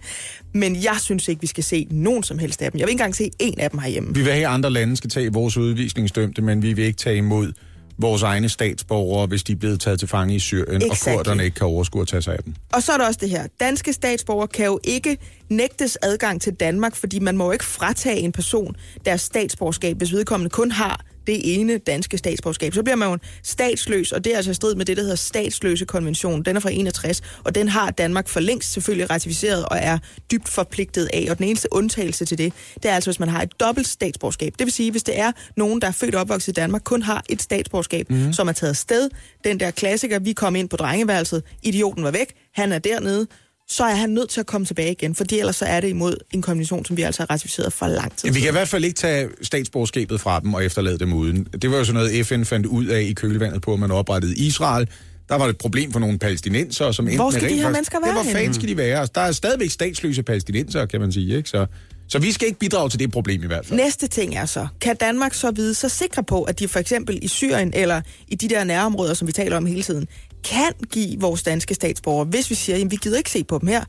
men jeg synes ikke, vi skal se nogen som helst af dem. Jeg vil ikke engang se en af dem herhjemme. Vi vil have, at andre lande skal tage vores udvisningsdømte, men vi vil ikke tage imod vores egne statsborgere, hvis de er blevet taget til fange i Syrien, exactly. og kurderne ikke kan overskue at tage sig af dem. Og så er der også det her. Danske statsborgere kan jo ikke nægtes adgang til Danmark, fordi man må jo ikke fratage en person deres statsborgerskab, hvis vedkommende kun har det ene danske statsborgerskab. Så bliver man jo statsløs, og det er altså i strid med det, der hedder statsløse konvention. Den er fra 61, og den har Danmark for længst selvfølgelig ratificeret og er dybt forpligtet af. Og den eneste undtagelse til det, det er altså, hvis man har et dobbelt statsborgerskab. Det vil sige, hvis det er nogen, der er født og opvokset i Danmark, kun har et statsborgerskab, mm. som er taget sted. Den der klassiker, vi kom ind på drengeværelset, idioten var væk, han er dernede, så er han nødt til at komme tilbage igen, for ellers så er det imod en konvention, som vi altså har ratificeret for lang tid. Vi kan i hvert fald ikke tage statsborgerskabet fra dem og efterlade dem uden. Det var jo sådan noget, FN fandt ud af i kølvandet på, at man oprettede Israel. Der var et problem for nogle palæstinenser, som Hvor skal med de her mennesker være Det var fanden skal de være. Der er stadigvæk statsløse palæstinenser, kan man sige. Ikke? Så, så vi skal ikke bidrage til det problem i hvert fald. Næste ting er så, kan Danmark så vide så sikre på, at de for eksempel i Syrien eller i de der nærområder, som vi taler om hele tiden, kan give vores danske statsborgere, hvis vi siger, at vi gider ikke se på dem her,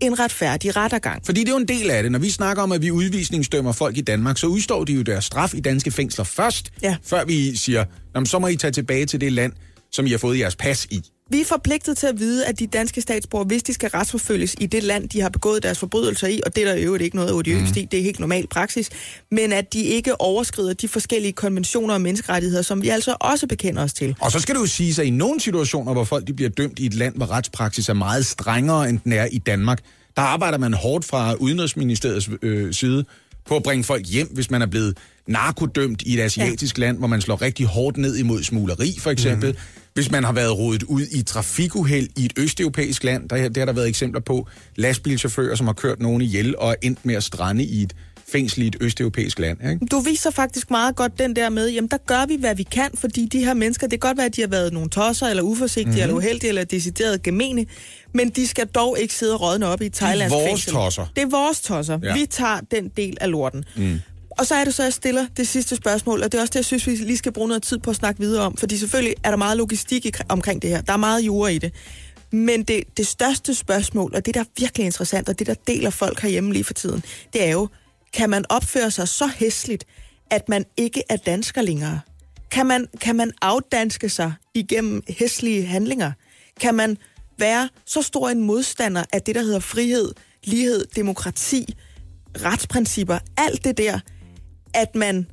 en retfærdig rettergang. Fordi det er jo en del af det. Når vi snakker om, at vi udvisningsdømmer folk i Danmark, så udstår de jo deres straf i danske fængsler først, ja. før vi siger, så må I tage tilbage til det land, som I har fået jeres pas i. Vi er forpligtet til at vide, at de danske statsborgere, hvis de skal retsforfølges i det land, de har begået deres forbrydelser i, og det er der jo ikke noget odiøst mm. i, det er helt normal praksis, men at de ikke overskrider de forskellige konventioner og menneskerettigheder, som vi altså også bekender os til. Og så skal du jo sige, at i nogle situationer, hvor folk de bliver dømt i et land, hvor retspraksis er meget strengere, end den er i Danmark, der arbejder man hårdt fra Udenrigsministeriets øh, side på at bringe folk hjem, hvis man er blevet narkodømt i et asiatisk ja. land, hvor man slår rigtig hårdt ned imod smugleri, for eksempel. Mm. Hvis man har været rodet ud i trafikuheld i et østeuropæisk land, der, der har der været eksempler på lastbilchauffører, som har kørt nogen ihjel og er endt med at strande i et fængsel i et østeuropæisk land. Ikke? Du viser faktisk meget godt den der med, jamen der gør vi, hvad vi kan, fordi de her mennesker, det kan godt være, at de har været nogle tosser, eller uforsigtige, Mhm. mm-hmm. eller uheldige, eller decideret gemene, men de skal dog ikke sidde og rådne op i et thailandsk vores fængsel. tosser. Det er vores tosser. Ja. Vi tager den del af lorten. Mm. Og så er det så, jeg stiller det sidste spørgsmål, og det er også det, jeg synes, vi lige skal bruge noget tid på at snakke videre om, fordi selvfølgelig er der meget logistik i, omkring det her. Der er meget jura i det. Men det, det største spørgsmål, og det, der er virkelig interessant, og det, der deler folk herhjemme lige for tiden, det er jo, kan man opføre sig så hæsligt, at man ikke er dansker længere? Kan man, kan man afdanske sig igennem hæslige handlinger? Kan man være så stor en modstander af det, der hedder frihed, lighed, demokrati, retsprincipper, alt det der, at man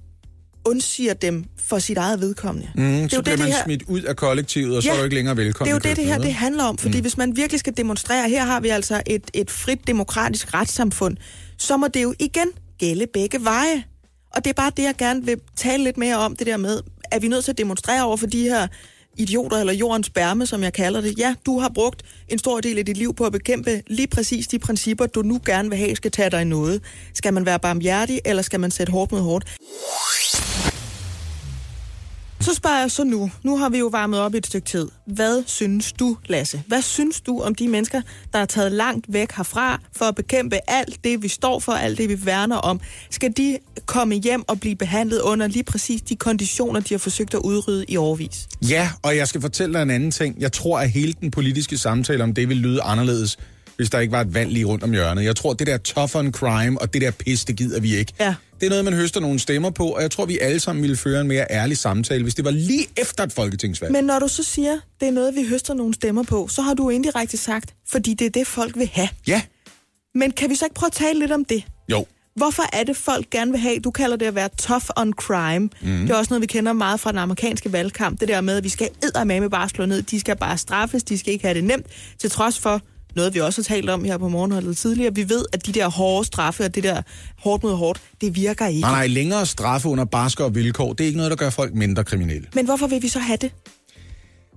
undsiger dem for sit eget vedkommende. Mm, så jo bliver det, man det her- smidt ud af kollektivet, og så Ja, er du ikke længere velkommen. Det er jo det, det her det handler om, fordi mm. hvis man virkelig skal demonstrere, her har vi altså et, et frit demokratisk retssamfund, så må det jo igen gælde begge veje. Og det er bare det, jeg gerne vil tale lidt mere om, det der med, er vi nødt til at demonstrere over for de her idioter, eller jordens bærme, som jeg kalder det. Ja, du har brugt en stor del af dit liv på at bekæmpe lige præcis de principper, du nu gerne vil have, skal tage dig i noget. Skal man være barmhjertig, eller skal man sætte hårdt mod hårdt? Så spørger jeg så nu. Nu har vi jo varmet op i et stykke tid. Hvad synes du, Lasse? Hvad synes du om de mennesker, der er taget langt væk herfra for at bekæmpe alt det, vi står for, alt det, vi værner om? Skal de komme hjem og blive behandlet under lige præcis de konditioner, de har forsøgt at udrydde i årvis? Ja, og jeg skal fortælle dig en anden ting. Jeg tror, at hele den politiske samtale om det vil lyde anderledes, hvis der ikke var et valg lige rundt om hjørnet. Jeg tror, det der tough on crime og det der pis, det gider vi ikke. Ja. Det er noget, man høster nogle stemmer på, og jeg tror, vi alle sammen ville føre en mere ærlig samtale, hvis det var lige efter et folketingsvalg. Men når du så siger, det er noget, vi høster nogle stemmer på, så har du indirekte sagt, fordi det er det, folk vil have. Ja. Men kan vi så ikke prøve at tale lidt om det? Jo. Hvorfor er det, folk gerne vil have? Du kalder det at være tough on crime. Mm. Det er også noget, vi kender meget fra den amerikanske valgkamp. Det der med, at vi skal eddermame bare slå ned. De skal bare straffes. De skal ikke have det nemt. Til trods for noget, vi også har talt om her på morgenholdet tidligere. Vi ved, at de der hårde straffe og det der hårdt mod hårdt, det virker ikke. Nej, nej, længere straffe under barskere vilkår, det er ikke noget, der gør folk mindre kriminelle. Men hvorfor vil vi så have det?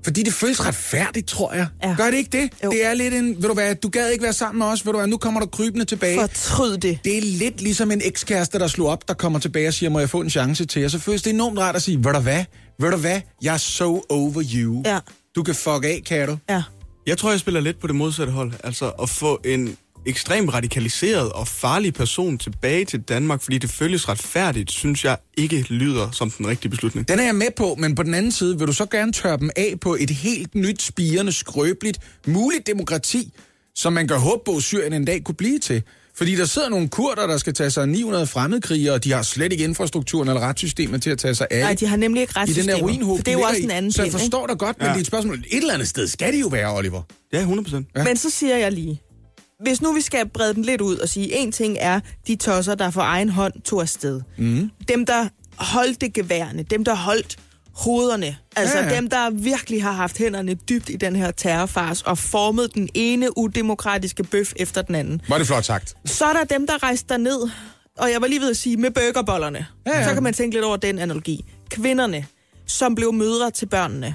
Fordi det føles retfærdigt, tror jeg. Ja. Gør det ikke det? Jo. Det er lidt en, ved du hvad, du gad ikke være sammen med os, ved du hvad, nu kommer du krybende tilbage. Fortryd det. Det er lidt ligesom en ekskæreste, der slår op, der kommer tilbage og siger, må jeg få en chance til? Og så føles det enormt rart at sige, ved du hvad, ved du hvad, jeg er so over you. Ja. Du kan fuck af, kan du? Ja. Jeg tror, jeg spiller lidt på det modsatte hold. Altså at få en ekstremt radikaliseret og farlig person tilbage til Danmark, fordi det føles retfærdigt, synes jeg ikke lyder som den rigtige beslutning. Den er jeg med på, men på den anden side vil du så gerne tørre dem af på et helt nyt, spirende, skrøbeligt, muligt demokrati, som man kan håbe på, at Syrien en dag kunne blive til. Fordi der sidder nogle kurder, der skal tage sig af 900 fremmedkrigere, og de har slet ikke infrastrukturen eller retssystemet til at tage sig af. Nej, de har nemlig ikke I den der For det er de jo også i. en anden Så jeg forstår dig godt, men Ja. det er et spørgsmål. Et eller andet sted skal det jo være, Oliver. Ja, 100 procent. Ja. Men så siger jeg lige, hvis nu vi skal brede den lidt ud og sige, en ting er de tosser, der for egen hånd tog afsted. Mm. Dem, der holdt det geværende, dem, der holdt hovederne, altså Ja, ja, dem, der virkelig har haft hænderne dybt i den her terrorfars og formet den ene udemokratiske bøf efter den anden. Var det flot sagt? Så er der dem, der rejste ned, og jeg var lige ved at sige, med burgerbollerne. Ja, ja. Så kan man tænke lidt over den analogi. Kvinderne, som blev mødre til børnene.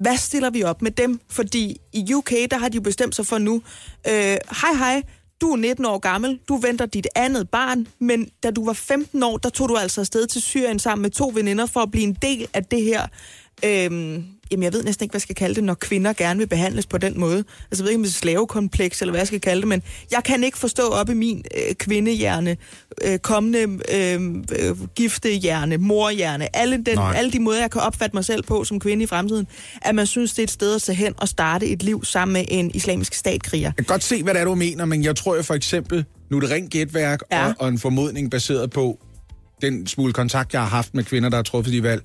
Hvad stiller vi op med dem? Fordi i UK, der har de jo bestemt sig for nu, øh, hej hej, du er 19 år gammel, du venter dit andet barn, men da du var 15 år, der tog du altså afsted til Syrien sammen med to veninder for at blive en del af det her Øhm, jamen, jeg ved næsten ikke, hvad jeg skal kalde det, når kvinder gerne vil behandles på den måde. Altså, jeg ved ikke, om det er slavekompleks, eller hvad jeg skal kalde det, men jeg kan ikke forstå op i min øh, kvindehjerne, øh, kommende øh, øh, giftehjerne, morhjerne, alle, den, Nej. alle de måder, jeg kan opfatte mig selv på som kvinde i fremtiden, at man synes, det er et sted at tage hen og starte et liv sammen med en islamisk statkriger. Jeg kan godt se, hvad det er, du mener, men jeg tror jo for eksempel, nu er det rent gætværk ja. Ja. og, og en formodning baseret på den smule kontakt, jeg har haft med kvinder, der har truffet de valg.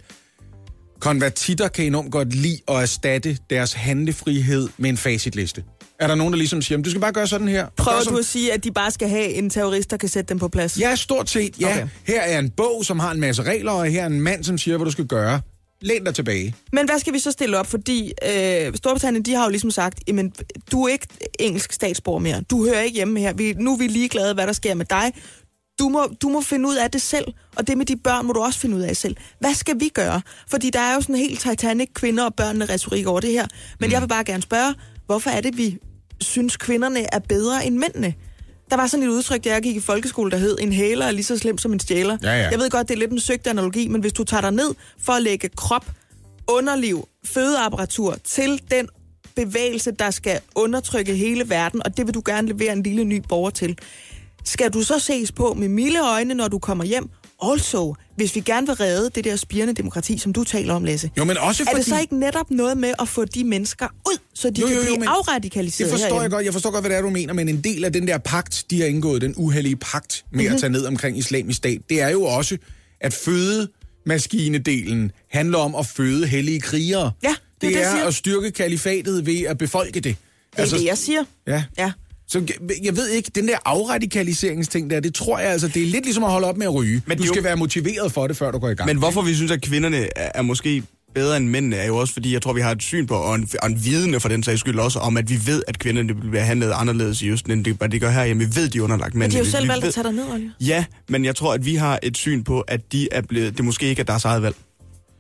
Konvertitter kan enormt godt lide at erstatte deres handlefrihed med en facitliste. Er der nogen, der ligesom siger, "Men du skal bare gøre sådan her? Prøver Gør du at sige, at de bare skal have en terrorist, der kan sætte dem på plads? Ja, stort set, ja. Okay. Her er en bog, som har en masse regler, og her er en mand, som siger, hvad du skal gøre. Læn dig tilbage. Men hvad skal vi så stille op? Fordi øh, Storbritannien, de har jo ligesom sagt, jamen, du er ikke engelsk statsborger mere. Du hører ikke hjemme her. Vi, nu er vi ligeglade, hvad der sker med dig. Du må, du må finde ud af det selv, og det med de børn må du også finde ud af selv. Hvad skal vi gøre? Fordi der er jo sådan en helt Titanic kvinder og børnene retorik over det her. Men mm. jeg vil bare gerne spørge, hvorfor er det, vi synes, kvinderne er bedre end mændene? Der var sådan et udtryk, da jeg gik i folkeskole, der hed, en hæler er lige så slem som en stjæler. Ja, ja. Jeg ved godt, det er lidt en søgt analogi, men hvis du tager dig ned for at lægge krop, underliv, fødeapparatur til den bevægelse, der skal undertrykke hele verden, og det vil du gerne levere en lille ny borger til. Skal du så ses på med milde øjne, når du kommer hjem? Also, hvis vi gerne vil redde det der spirende demokrati, som du taler om, Lasse. Jo, men også Er det fordi- så ikke netop noget med at få de mennesker ud, så de Jo, kan jo, jo, blive men afradikaliseret Det forstår herhjemme? jeg godt. Jeg forstår godt, hvad det er, du mener, men en del af den der pagt, de har indgået, den uheldige pagt med Mhm. at tage ned omkring islamisk stat, det er jo også, at fødemaskinedelen handler om at føde hellige krigere. Ja, det er det det, jeg er at styrke kalifatet ved at befolke det. Det er det, jeg siger. Ja. Ja. Så jeg- jeg ved ikke, den der afradikaliseringsting der, det tror jeg altså, det er lidt ligesom at holde op med at ryge. Men Men du skal jo- være motiveret for det, før du går i gang. Men hvorfor vi synes, at kvinderne er, er måske bedre end mændene, er jo også fordi, jeg tror, vi har et syn på, og en, og en vidne for den sags skyld også, om at vi ved, at kvinderne bliver behandlet anderledes i Østen, end det, hvad de gør her. Jamen, vi ved, de er underlagt Men mænd. de har jo selv valgt at tage dig ned, Oliver. Ja, men jeg tror, at vi har et syn på, at de er blevet, det måske ikke er deres eget valg.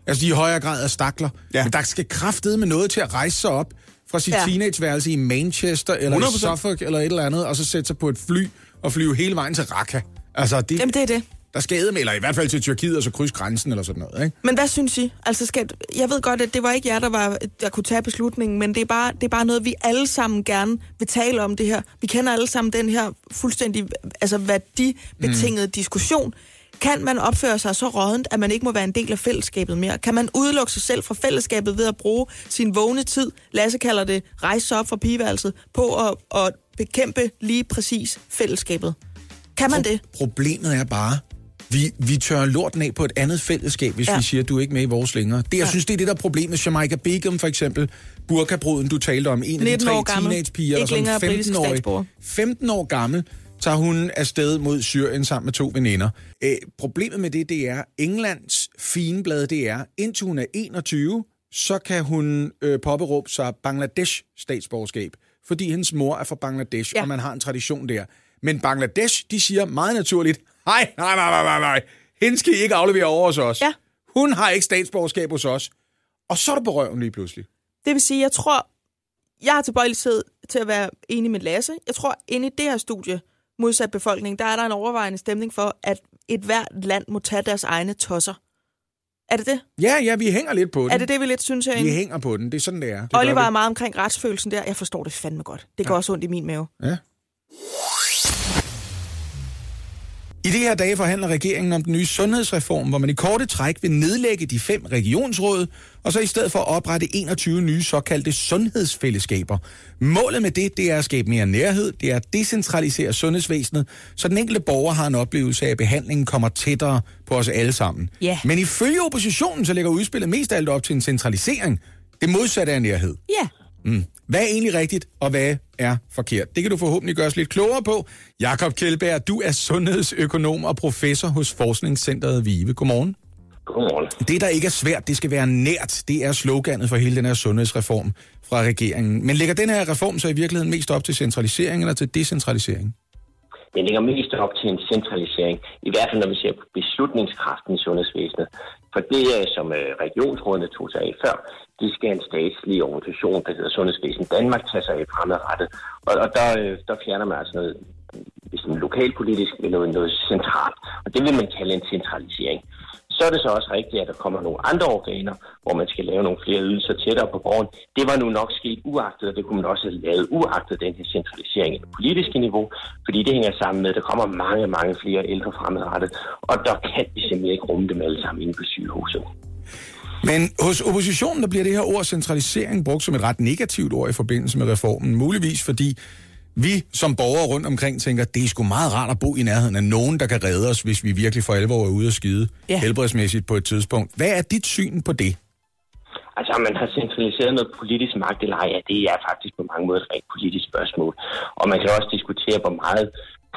Altså, de i højere grad er stakler. Ja. Men der skal kraftede med noget til at rejse sig op fra sit Ja. teenageværelse i Manchester eller 100%. i Suffolk eller et eller andet, og så sætte sig på et fly og flyve hele vejen til Raqqa. Altså, det, Jamen, det er det. der skal med, eller i hvert fald til Tyrkiet, og så krydse grænsen eller sådan noget, ikke? Men hvad synes I? Altså, skal, jeg ved godt, at det var ikke jer, der, var, der kunne tage beslutningen, men det er, bare, det er bare noget, vi alle sammen gerne vil tale om det her. Vi kender alle sammen den her fuldstændig altså, værdibetingede mm. diskussion. Kan man opføre sig så rådent, at man ikke må være en del af fællesskabet mere? Kan man udelukke sig selv fra fællesskabet ved at bruge sin vågne tid, Lasse kalder det, rejse sig op fra pigeværelset, på at, at bekæmpe lige præcis fællesskabet? Kan man det? Problemet er bare, vi, vi tør lorten af på et andet fællesskab, hvis Ja. vi siger, at du er ikke med i vores længere. Det, jeg Ja. synes, det er det, der er problemet. Jamaica Begum for eksempel, burkabruden, du talte om, en af de 19 tre år gammel. teenagepiger, der som britisk 15-årig, statsborger. 15 år gammel, tager hun afsted mod Syrien sammen med to veninder. Æ, problemet med det, det er, Englands fineblad, det er, indtil hun er 21, så kan hun øh, påberåbe sig Bangladesh statsborgerskab, fordi hendes mor er fra Bangladesh, Ja. og man har en tradition der. Men Bangladesh, de siger meget naturligt, nej, nej, nej, nej, nej, nej, hende skal I ikke aflevere over hos os. Ja. Hun har ikke statsborgerskab hos os. Og så er du på røven lige pludselig. Det vil sige, jeg tror, jeg har tilbøjelighed til at være enig med Lasse. Jeg tror, inde i det her studie, modsat befolkning, der er der en overvejende stemning for, at et hvert land må tage deres egne tosser. Er det det? Ja, ja, vi hænger lidt på den. Er det det, vi lidt synes Vi herinde? hænger på den, det er sådan, det er. Det Oliver vi. er meget omkring retsfølelsen der. Jeg forstår det fandme godt. Det går også ondt i min mave. Ja. I de her dage forhandler regeringen om den nye sundhedsreform, hvor man i korte træk vil nedlægge de fem regionsråd, og så i stedet for oprette 21 nye såkaldte sundhedsfællesskaber. Målet med det, det er at skabe mere nærhed, det er at decentralisere sundhedsvæsenet, så den enkelte borger har en oplevelse af, at behandlingen kommer tættere på os alle sammen. Ja. Men ifølge oppositionen, så lægger udspillet mest af alt op til en centralisering. Det modsatte af nærhed. Ja. Mm. Hvad er egentlig rigtigt, og hvad er forkert? Det kan du forhåbentlig gøre os lidt klogere på. Jakob Kjeldberg, du er sundhedsøkonom og professor hos Forskningscenteret Vive. Godmorgen. Godmorgen. Det, der ikke er svært, det skal være nært. Det er sloganet for hele den her sundhedsreform fra regeringen. Men lægger den her reform så i virkeligheden mest op til centralisering eller til decentralisering? Den ligger mest op til en centralisering, i hvert fald når vi ser på beslutningskraften i sundhedsvæsenet. For det, som øh, regionsrådene tog sig af før, det skal en statslig organisation, der hedder Sundhedsvæsen Danmark, tage sig af fremadrettet. Og, og der, øh, der fjerner man altså noget sådan lokalpolitisk med noget, noget centralt. Og det vil man kalde en centralisering. Så er det så også rigtigt, at der kommer nogle andre organer, hvor man skal lave nogle flere ydelser tættere på borgeren. Det var nu nok sket uagtet, og det kunne man også have lavet uagtet den her centralisering af det politiske niveau, fordi det hænger sammen med, at der kommer mange, mange flere ældre fremadrettet, og der kan vi simpelthen ikke rumme dem alle sammen inde på sygehuset. Men hos oppositionen, der bliver det her ord centralisering brugt som et ret negativt ord i forbindelse med reformen. Muligvis fordi vi som borgere rundt omkring tænker, det er sgu meget rart at bo i nærheden af nogen, der kan redde os, hvis vi virkelig for alvor er ude at skide Ja. helbredsmæssigt på et tidspunkt. Hvad er dit syn på det? Altså, om man har centraliseret noget politisk magt eller ej, ja, det er faktisk på mange måder et rent politisk spørgsmål. Og man kan også diskutere, hvor meget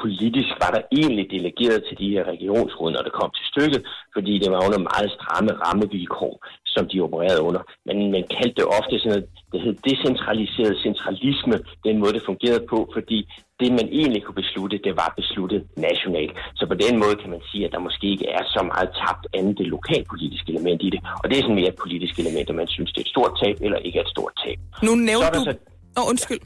politisk var der egentlig delegeret til de her regionsråd, når det kom til stykket, fordi det var under meget stramme rammevilkår, som de opererede under. Men man kaldte det ofte sådan noget, det hed decentraliseret centralisme, den måde det fungerede på, fordi det, man egentlig kunne beslutte, det var besluttet nationalt. Så på den måde kan man sige, at der måske ikke er så meget tabt andet det lokalpolitiske element i det. Og det er sådan mere et politisk element, om man synes, det er et stort tab eller ikke er et stort tab. Nu Så nævnte der du... så oh, undskyld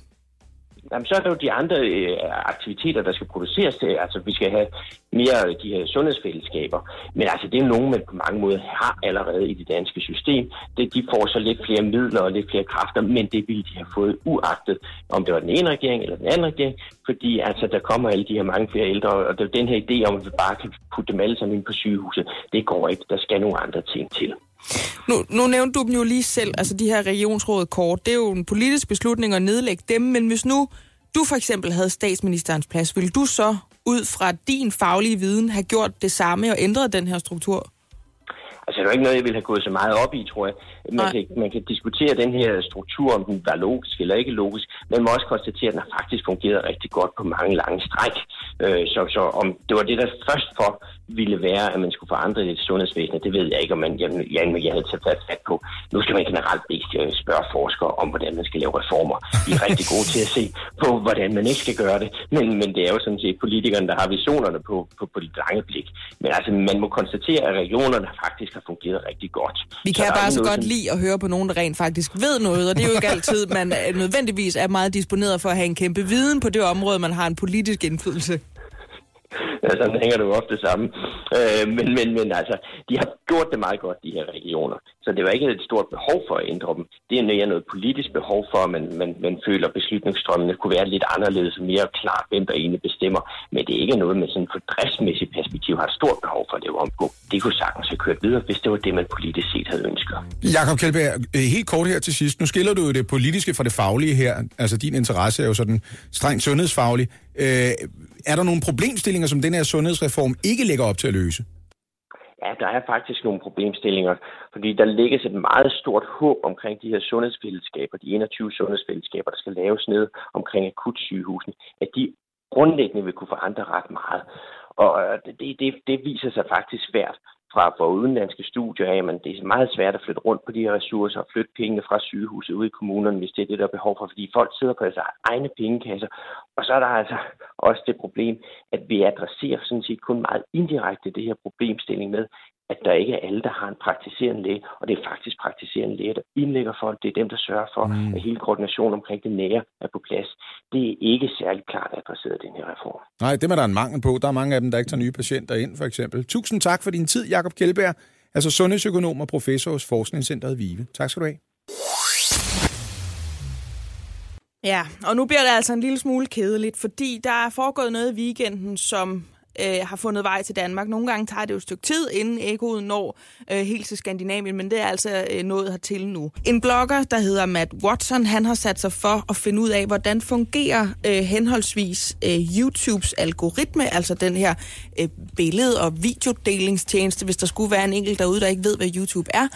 jamen, så er der jo de andre øh, aktiviteter, der skal produceres til. Altså, vi skal have mere de her sundhedsfællesskaber. Men altså, det er jo nogen, man på mange måder har allerede i det danske system. Det, de får så lidt flere midler og lidt flere kræfter, men det ville de have fået uagtet, om det var den ene regering eller den anden regering, fordi altså, der kommer alle de her mange flere ældre, og den her idé om, at vi bare kan putte dem alle sammen ind på sygehuset. Det går ikke. Der skal nogle andre ting til. Nu, nu nævnte du dem jo lige selv, altså de her regionsråd kort. Det er jo en politisk beslutning at nedlægge dem, men hvis nu du for eksempel havde statsministerens plads, ville du så ud fra din faglige viden have gjort det samme og ændret den her struktur? Det er jo ikke noget, jeg ville have gået så meget op i, tror jeg. Man, kan, man kan diskutere den her struktur, om den var logisk eller ikke logisk, men man må også konstatere, at den har faktisk fungeret rigtig godt på mange lange stræk. Øh, så, så om det var det, der først for ville være, at man skulle forandre det sundhedsvæsen, det ved jeg ikke, om man, jeg, jeg, jeg havde taget fat på. Nu skal man generelt ikke øh, spørge forskere om, hvordan man skal lave reformer. Vi er rigtig gode til at se på, hvordan man ikke skal gøre det, men, men det er jo sådan set politikerne, der har visionerne på, på, på det lange blik. Men altså, man må konstatere, at regionerne faktisk har fungeret rigtig godt. Vi kan bare så godt lide at høre på nogen, der rent faktisk ved noget, og det er jo ikke altid, man nødvendigvis er meget disponeret for at have en kæmpe viden på det område, man har en politisk indflydelse. Ja, sådan hænger det jo ofte sammen. Øh, men, men, men altså, de har gjort det meget godt, de her regioner. Så det var ikke et stort behov for at ændre dem. Det er mere noget politisk behov for, at man, man, man føler, at beslutningsstrømmene kunne være lidt anderledes og mere klart, hvem der egentlig bestemmer. Men det er ikke noget med sådan for driftsmæssigt perspektiv, har et stort behov for at lave om på. Det kunne sagtens have kørt videre, hvis det var det, man politisk set havde ønsket. Jakob Kjeldberg, øh, helt kort her til sidst. Nu skiller du jo det politiske fra det faglige her. Altså din interesse er jo sådan strengt sundhedsfaglig. Øh, er der nogle problemstillinger, som den her sundhedsreform ikke lægger op til at løse? Ja, der er faktisk nogle problemstillinger, fordi der lægges et meget stort håb omkring de her sundhedsfællesskaber, de 21 sundhedsfællesskaber, der skal laves ned omkring akutsygehusene, at de grundlæggende vil kunne forandre ret meget. Og øh, det, det, det viser sig faktisk svært fra, fra udenlandske studier af, men det er meget svært at flytte rundt på de her ressourcer og flytte pengene fra sygehuset ud i kommunerne, hvis det er det, der er behov for, fordi folk sidder på deres egne pengekasser. Og så er der altså også det problem, at vi adresserer sådan set kun meget indirekte det her problemstilling med, at der ikke er alle, der har en praktiserende læge, og det er faktisk praktiserende læge, der indlægger folk. Det er dem, der sørger for, mm. at hele koordinationen omkring det nære er på plads. Det er ikke særlig klart adresseret i den her reform. Nej, det er der en mangel på. Der er mange af dem, der ikke tager nye patienter ind, for eksempel. Tusind tak for din tid, Jakob Kjeldberg, altså sundhedsøkonom og professor hos Forskningscenteret Vive. Tak skal du have. Ja, og nu bliver det altså en lille smule kedeligt, fordi der er foregået noget i weekenden, som øh, har fundet vej til Danmark. Nogle gange tager det jo et stykke tid, inden ekkoet når øh, helt til Skandinavien, men det er altså øh, nået hertil nu. En blogger, der hedder Matt Watson, han har sat sig for at finde ud af, hvordan fungerer øh, henholdsvis øh, YouTubes algoritme, altså den her øh, billede- og videodelingstjeneste, hvis der skulle være en enkelt derude, der ikke ved, hvad YouTube er,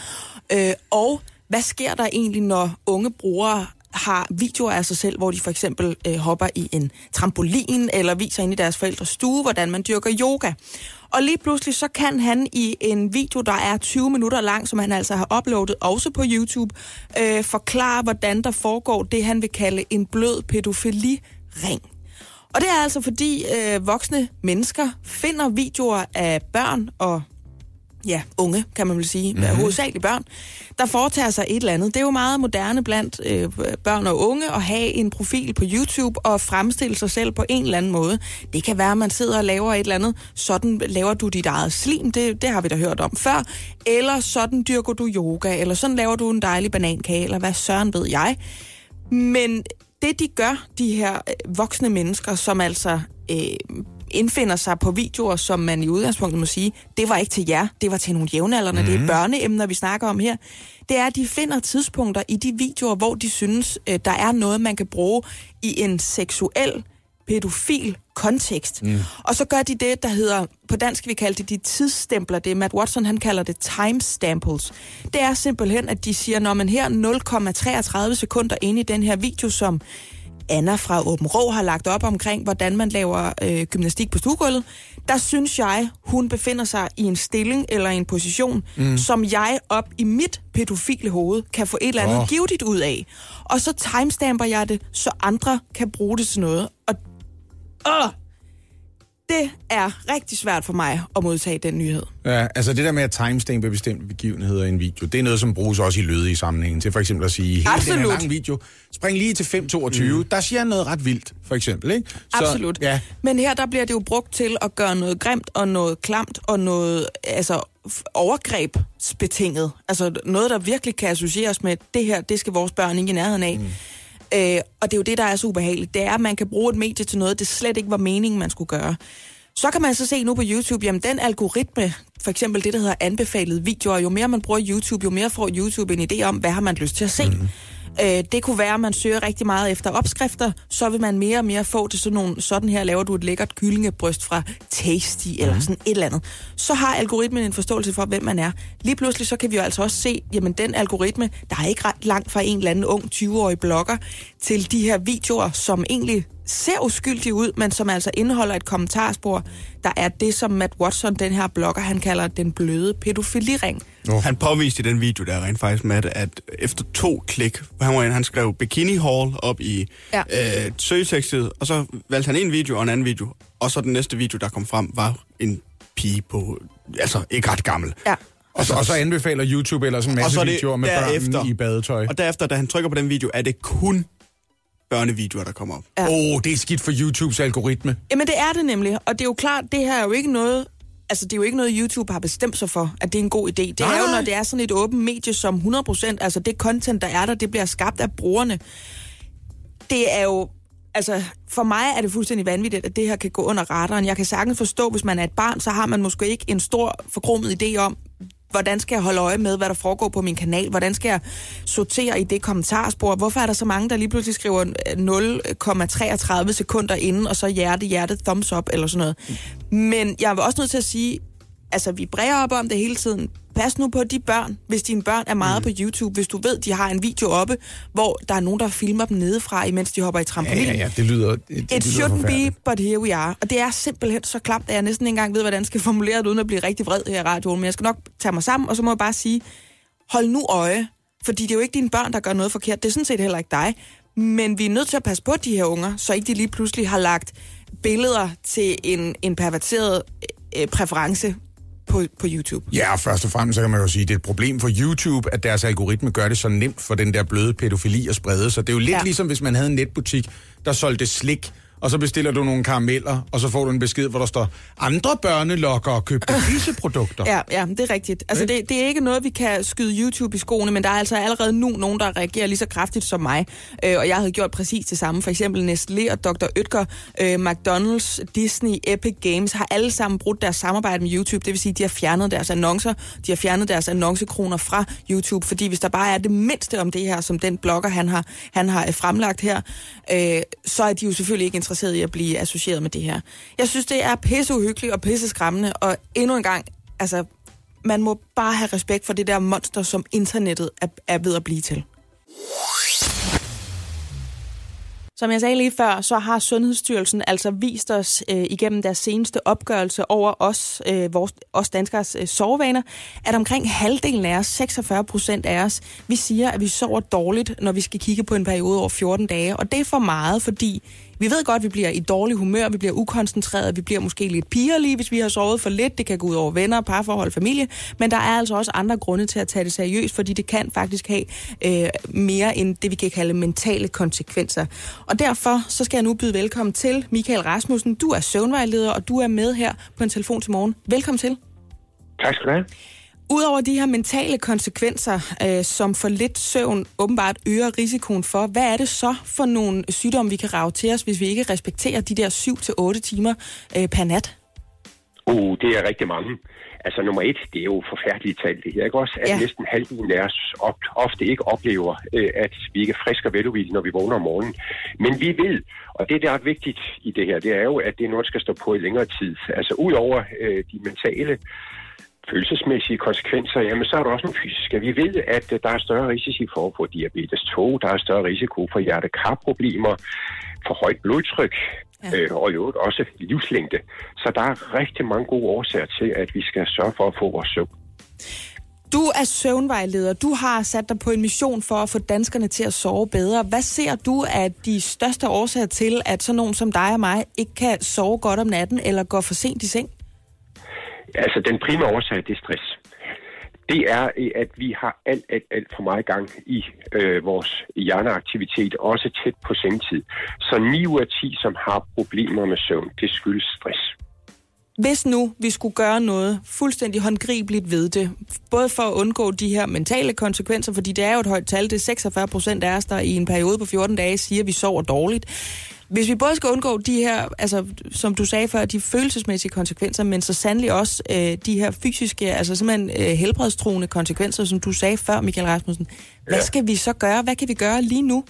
øh, og hvad sker der egentlig, når unge brugere har videoer af sig selv, hvor de for eksempel øh, hopper i en trampolin, eller viser ind i deres forældres stue, hvordan man dyrker yoga. Og lige pludselig så kan han i en video, der er 20 minutter lang, som han altså har uploadet også på YouTube, øh, forklare, hvordan der foregår det, han vil kalde en blød pædofili-ring. Og det er altså fordi øh, voksne mennesker finder videoer af børn og ja, unge, kan man vel sige, mm-hmm. hovedsageligt børn, der foretager sig et eller andet. Det er jo meget moderne blandt øh, børn og unge at have en profil på YouTube og fremstille sig selv på en eller anden måde. Det kan være, at man sidder og laver et eller andet, sådan laver du dit eget slim, det, det har vi da hørt om før, eller sådan dyrker du yoga, eller sådan laver du en dejlig banankage, eller hvad søren ved jeg. Men det de gør, de her øh, voksne mennesker, som altså øh, indfinder sig på videoer, som man i udgangspunktet må sige, det var ikke til jer, det var til nogle jævnaldrende, mm. det er mhm. børneemner, vi snakker om her. Det er, at de finder tidspunkter i de videoer, hvor de synes, øh, der er noget, man kan bruge i en seksuel pædofil kontekst. Mm. Og så gør de det, der hedder, på dansk vi kalder det de tidsstempler, det er Matt Watson, han kalder det timestamples. Det er simpelthen, at de siger, når man her 0,33 sekunder inde i den her video, som Anna fra Åben Rå har lagt op omkring, hvordan man laver øh, gymnastik på stuegulvet, der synes jeg, hun befinder sig i en stilling eller en position, mm. som jeg op i mit pædofile hoved kan få et eller andet oh. givetigt ud af. Og så timestamper jeg det, så andre kan bruge det til noget. Og åh, det er rigtig svært for mig at modtage den nyhed. Ja, altså det der med at timestampe bestemte begivenheder i en video, det er noget, som bruges også i lødige sammenhængen. Til for eksempel at sige, hele den her Absolut. lang video, spring lige til 5.22, mm. der siger noget ret vildt, for eksempel. Ikke? Så, Absolut. Ja, Men her der bliver det jo brugt til at gøre noget grimt og noget klamt og noget altså, overgrebsbetinget. Altså noget, der virkelig kan associeres med, det her, det skal vores børn ikke i nærheden af. Mm. Øh, og det er jo det, der er så ubehageligt. Det er, at man kan bruge et medie til noget, det slet ikke var meningen, man skulle gøre. Så kan man så se nu på YouTube, jamen den algoritme, for eksempel det, der hedder anbefalede videoer, jo mere man bruger YouTube, jo mere får YouTube en idé om, hvad har man lyst til at se. Mm. Øh, det kunne være, at man søger rigtig meget efter opskrifter, så vil man mere og mere få det sådan nogle, sådan her laver du et lækkert kyllingebryst fra Tasty, eller sådan et eller andet. Så har algoritmen en forståelse for, hvem man er. Lige pludselig så kan vi jo altså også se, jamen den algoritme, der er ikke ret langt fra en eller anden ung 20-årig blogger, til de her videoer, som egentlig ser uskyldige ud, men som altså indeholder et kommentarspor, der er det, som Matt Watson, den her blogger, han kalder den bløde pædofiliring. Oh. Han påviste i den video der rent faktisk, Matt, at efter to klik, han, var, inde, han skrev bikini hall op i Ja. øh, søgetekstet, og så valgte han en video og en anden video, og så den næste video, der kom frem, var en pige på, altså ikke ret gammel. Ja. og, så, og så anbefaler YouTube ellers en masse så er videoer med børn i badetøj. Og derefter, da han trykker på den video, er det kun børnevideoer, der kommer op. Åh, oh, det er skidt for YouTubes algoritme. Jamen det er det nemlig, og det er jo klart, det her er jo ikke noget, altså det er jo ikke noget, YouTube har bestemt sig for, at det er en god idé. Det er jo, Nej. når det er sådan et åbent medie, som 100%, altså det content, der er der, det bliver skabt af brugerne. Det er jo, altså for mig er det fuldstændig vanvittigt, at det her kan gå under radaren. Jeg kan sagtens forstå, hvis man er et barn, så har man måske ikke en stor forkromet idé om, hvordan skal jeg holde øje med, hvad der foregår på min kanal? Hvordan skal jeg sortere i det kommentarspor? Hvorfor er der så mange, der lige pludselig skriver øh, 0,33 sekunder inden, og så hjerte, hjerte, thumbs up eller sådan noget? Men jeg er også nødt til at sige, altså vi bræger op om det hele tiden. Pas nu på de børn, hvis dine børn er meget mm. på YouTube. Hvis du ved, de har en video oppe, hvor der er nogen, der filmer dem nedefra, imens de hopper i Ja, trampolin. ja, ja, det lyder det, det It lyder shouldn't be, but here we are. Og det er simpelthen så klamt, at jeg næsten ikke engang ved, hvordan jeg skal formulere det, uden at blive rigtig vred her i radioen. Men jeg skal nok tage mig sammen, og så må jeg bare sige, hold nu øje. Fordi det er jo ikke dine børn, der gør noget forkert. Det er sådan set heller ikke dig. Men vi er nødt til at passe på de her unger, så ikke de lige pludselig har lagt billeder til en, en perverteret øh, præference på, på YouTube. Ja, og først og fremmest så kan man jo sige, at det er et problem for YouTube, at deres algoritme gør det så nemt for den der bløde pædofili at sprede sig. Det er jo lidt ja. Ligesom, hvis man havde en netbutik, der solgte slik, og så bestiller du nogle karameller, og så får du en besked, hvor der står, andre børnelokker købte disse produkter. Ja, ja, det er rigtigt. Altså, det, det er ikke noget, vi kan skyde YouTube i skoene, men der er altså allerede nu nogen, der reagerer lige så kraftigt som mig. Øh, og jeg havde gjort præcis det samme. For eksempel Nestlé og Dr. Oetker, øh, McDonald's, Disney, Epic Games har alle sammen brudt deres samarbejde med YouTube. Det vil sige, de har fjernet deres annoncer, de har fjernet deres annoncekroner fra YouTube, fordi hvis der bare er det mindste om det her, som den blogger, han har, han har øh, fremlagt her, øh, så er de jo selvfølgelig ikke interesseret i at blive associeret med det her. Jeg synes, det er pisseuhyggeligt og pisseskræmmende, og endnu en gang, altså, man må bare have respekt for det der monster, som internettet er, er ved at blive til. Som jeg sagde lige før, så har Sundhedsstyrelsen altså vist os øh, igennem deres seneste opgørelse over os, øh, vores, os danskers øh, sovevaner, at omkring halvdelen af os, 46 procent af os, vi siger, at vi sover dårligt, når vi skal kigge på en periode over 14 dage. Og det er for meget, fordi vi ved godt, at vi bliver i dårlig humør, vi bliver ukoncentreret, vi bliver måske lidt pigerlige, hvis vi har sovet for lidt. Det kan gå ud over venner, parforhold, familie. Men der er altså også andre grunde til at tage det seriøst, fordi det kan faktisk have øh, mere end det, vi kan kalde mentale konsekvenser. Og derfor så skal jeg nu byde velkommen til Michael Rasmussen. Du er søvnvejleder, og du er med her på en telefon til morgen. Velkommen til. Tak skal du have. Udover de her mentale konsekvenser, øh, som for lidt søvn åbenbart øger risikoen for, hvad er det så for nogle sygdomme, vi kan rave til os, hvis vi ikke respekterer de der 7-8 timer øh, per nat? Uh, det er rigtig mange. Altså nummer et, det er jo forfærdeligt talt det her, ikke også? At Ja. næsten halvdelen af os op, ofte ikke oplever, øh, at vi ikke er friske og veludvilde, når vi vågner om morgenen. Men vi ved, og det der er vigtigt i det her, det er jo, at det er noget, der skal stå på i længere tid. Altså ud over øh, de mentale følelsesmæssige konsekvenser, jamen så er der også nogle fysiske. Vi ved, at øh, der er større risici for at få diabetes 2, der er større risiko for hjertekarproblemer, for højt blodtryk, ja. øh, og i øvrigt også livslængde. Så der er rigtig mange gode årsager til, at vi skal sørge for at få vores søvn. Du er søvnvejleder. Du har sat dig på en mission for at få danskerne til at sove bedre. Hvad ser du af de største årsager til, at sådan nogen som dig og mig ikke kan sove godt om natten eller gå for sent i seng? Altså, den primære årsag, det er stress. Det er, at vi har alt, alt, alt for meget gang i øh, vores hjerneaktivitet, også tæt på sengetid. Så 9 ud af 10, som har problemer med søvn, det skyldes stress. Hvis nu vi skulle gøre noget fuldstændig håndgribeligt ved det, både for at undgå de her mentale konsekvenser, fordi det er jo et højt tal, det er 46 procent af os, der i en periode på 14 dage siger, at vi sover dårligt. Hvis vi både skal undgå de her, altså som du sagde før, de følelsesmæssige konsekvenser, men så sandelig også øh, de her fysiske, altså simpelthen øh, helbredstruende konsekvenser, som du sagde før, Michael Rasmussen. Hvad Ja. skal vi så gøre? Hvad kan vi gøre lige nu?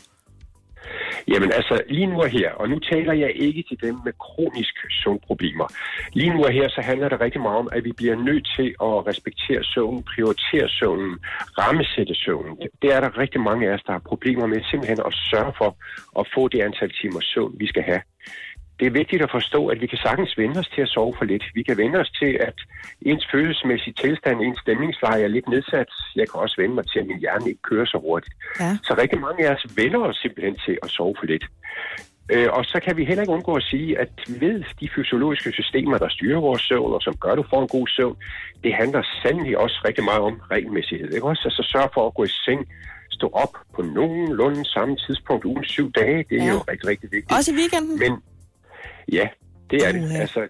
Jamen altså, lige nu og her, og nu taler jeg ikke til dem med kronisk søvnproblemer. Lige nu og her, så handler det rigtig meget om, at vi bliver nødt til at respektere søvnen, prioritere søvnen, rammesætte søvnen. Det er der rigtig mange af os, der har problemer med simpelthen at sørge for at få det antal timer søvn, vi skal have. Det er vigtigt at forstå, at vi kan sagtens vende os til at sove for lidt. Vi kan vende os til, at ens følelsesmæssige tilstand, ens stemningsleje er lidt nedsat. Jeg kan også vende mig til, at min hjerne ikke kører så hurtigt. Ja. Så rigtig mange af os vender os simpelthen til at sove for lidt. Øh, og så kan vi heller ikke undgå at sige, at ved de fysiologiske systemer, der styrer vores søvn, og som gør, at du får en god søvn, det handler sandelig også rigtig meget om regelmæssighed. Ikke også? Altså sørg for at gå i seng, stå op på nogenlunde samme tidspunkt ugen syv dage. Det er Ja. jo rigtig, rigtig vigtigt. Også i weekenden? Men ja, det er det. Altså,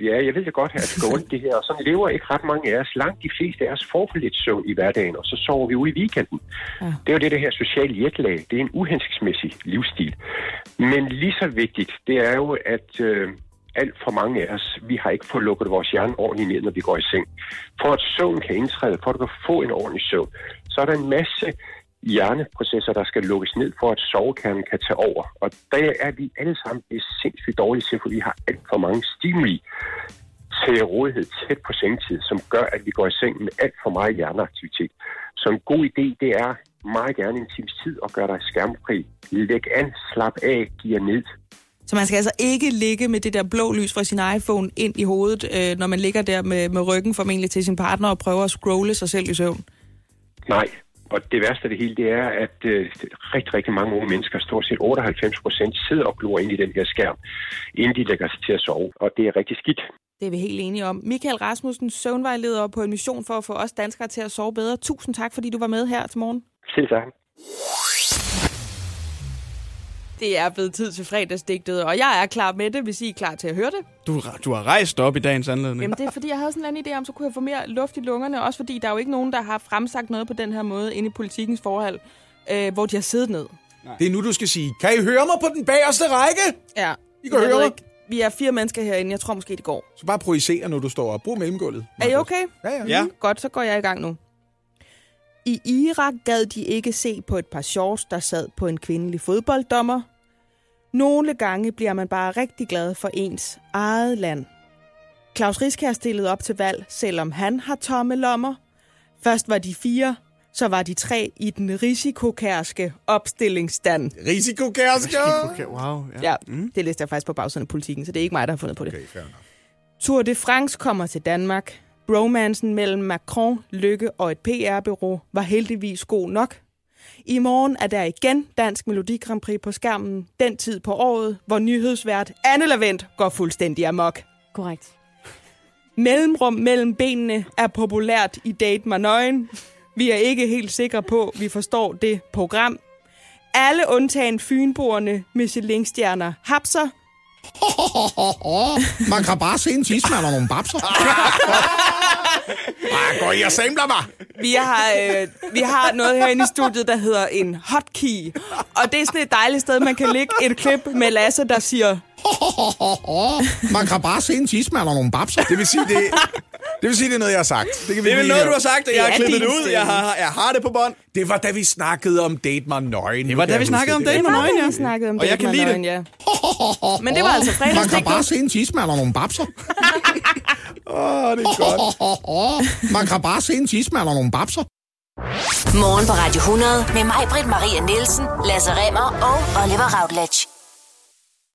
ja, jeg ved det godt, at det går ondt det her. Og sådan lever ikke ret mange af os. Langt de fleste af os får for lidt søvn i hverdagen, og så sover vi ude i weekenden. Ja. Det er jo det, det her sociale jetlag. Det er en uhensigtsmæssig livsstil. Men lige så vigtigt, det er jo, at øh, alt for mange af os, vi har ikke fået lukket vores hjerne ordentligt ned, når vi går i seng. For at søvn kan indtræde, for at du kan få en ordentlig søvn, så er der en masse hjerneprocesser, der skal lukkes ned, for at sovekernen kan tage over. Og der er vi alle sammen det sindssygt dårligt til, for vi har alt for mange stimuli til rådighed tæt på sengtid, som gør, at vi går i seng med alt for meget hjerneaktivitet. Så en god idé, det er meget gerne en times tid at gøre dig skærmfri. Læg an, slap af, giv jer ned. Så man skal altså ikke ligge med det der blå lys fra sin iPhone ind i hovedet, øh, når man ligger der med, med ryggen formentlig til sin partner og prøver at scrolle sig selv i søvn. Nej, og det værste af det hele, det er, at øh, rigtig, rigtig mange unge mennesker, stort set 98 procent, sidder og glor ind i den her skærm, inden de lægger sig til at sove. Og det er rigtig skidt. Det er vi helt enige om. Michael Rasmussen, søvnvejleder på en mission for at få os danskere til at sove bedre. Tusind tak, fordi du var med her til morgen. Selv tak. Det er blevet tid til fredagsdigtet, og jeg er klar med det, hvis I er klar til at høre det. Du, du har rejst op i dagens anledning. Jamen det er fordi, jeg havde sådan en anden idé om, så kunne jeg få mere luft i lungerne. Også fordi, der er jo ikke nogen, der har fremsagt noget på den her måde inde i politikens forhold, øh, hvor de har siddet ned. Det er nu, du skal sige, kan I høre mig på den bagerste række? Ja. I kan Jeg høre mig. ikke. Vi er fire mennesker herinde. Jeg tror måske, det går. Så bare projicere, når du står op. Brug mellemgulvet. Er I okay? Ja, ja. Ja. Godt, så går jeg i gang nu. I Irak gad de ikke se på et par shorts, der sad på en kvindelig fodbolddommer. Nogle gange bliver man bare rigtig glad for ens eget land. Claus Riskær stillede op til valg, selvom han har tomme lommer. Først var de fire, så var de tre i den risikokærske opstillingsstand. Risikokærske! Wow. Ja. Ja, mm. det læste jeg faktisk på bagsiden af politikken, så det er ikke mig, der har fundet på det. Okay. Tour de France kommer til Danmark. Bromansen mellem Macron, Lykke og et PR-bureau var heldigvis god nok. I morgen er der igen Dansk Melodi Grand Prix på skærmen. Den tid på året, hvor nyhedsvært Anne Lavendt går fuldstændig amok. Korrekt. Mellemrum mellem benene er populært i Date mig nøgen. Vi er ikke helt sikre på, at vi forstår det program. Alle undtagen fynboerne Michelin-stjerner hapser. *laughs* Man kan bare se en tidsmand og nogle babser. *laughs* ah, gå i og samler mig. Vi har, øh, vi har noget herinde i studiet, der hedder en hotkey. Og det er sådan et dejligt sted, man kan lægge et klip med Lasse, der siger... Man kan bare se en tidsmand og nogle babser. Det vil sige, det, det, vil sige, det er noget, jeg har sagt. Det, kan vi Det er vel noget, du har sagt, og jeg har klippet det ud. stemme. Jeg har, jeg har det på bånd. det var da vi snakkede om Date mig nøgen. Det var da vi snakkede om Date mig nøgen, ja. Vi snakkede om Og jeg Date kan mig lide det. ja. Men det var altså Man kan bare se en tidsmand og nogle babser. *laughs* Åh, oh, det er godt. *laughs* Man kan bare se en tidsmand og nogle babser. Morgen på Radio 100 med mig, Britt Maria Nielsen, Lasse Remmer og Oliver Routledge.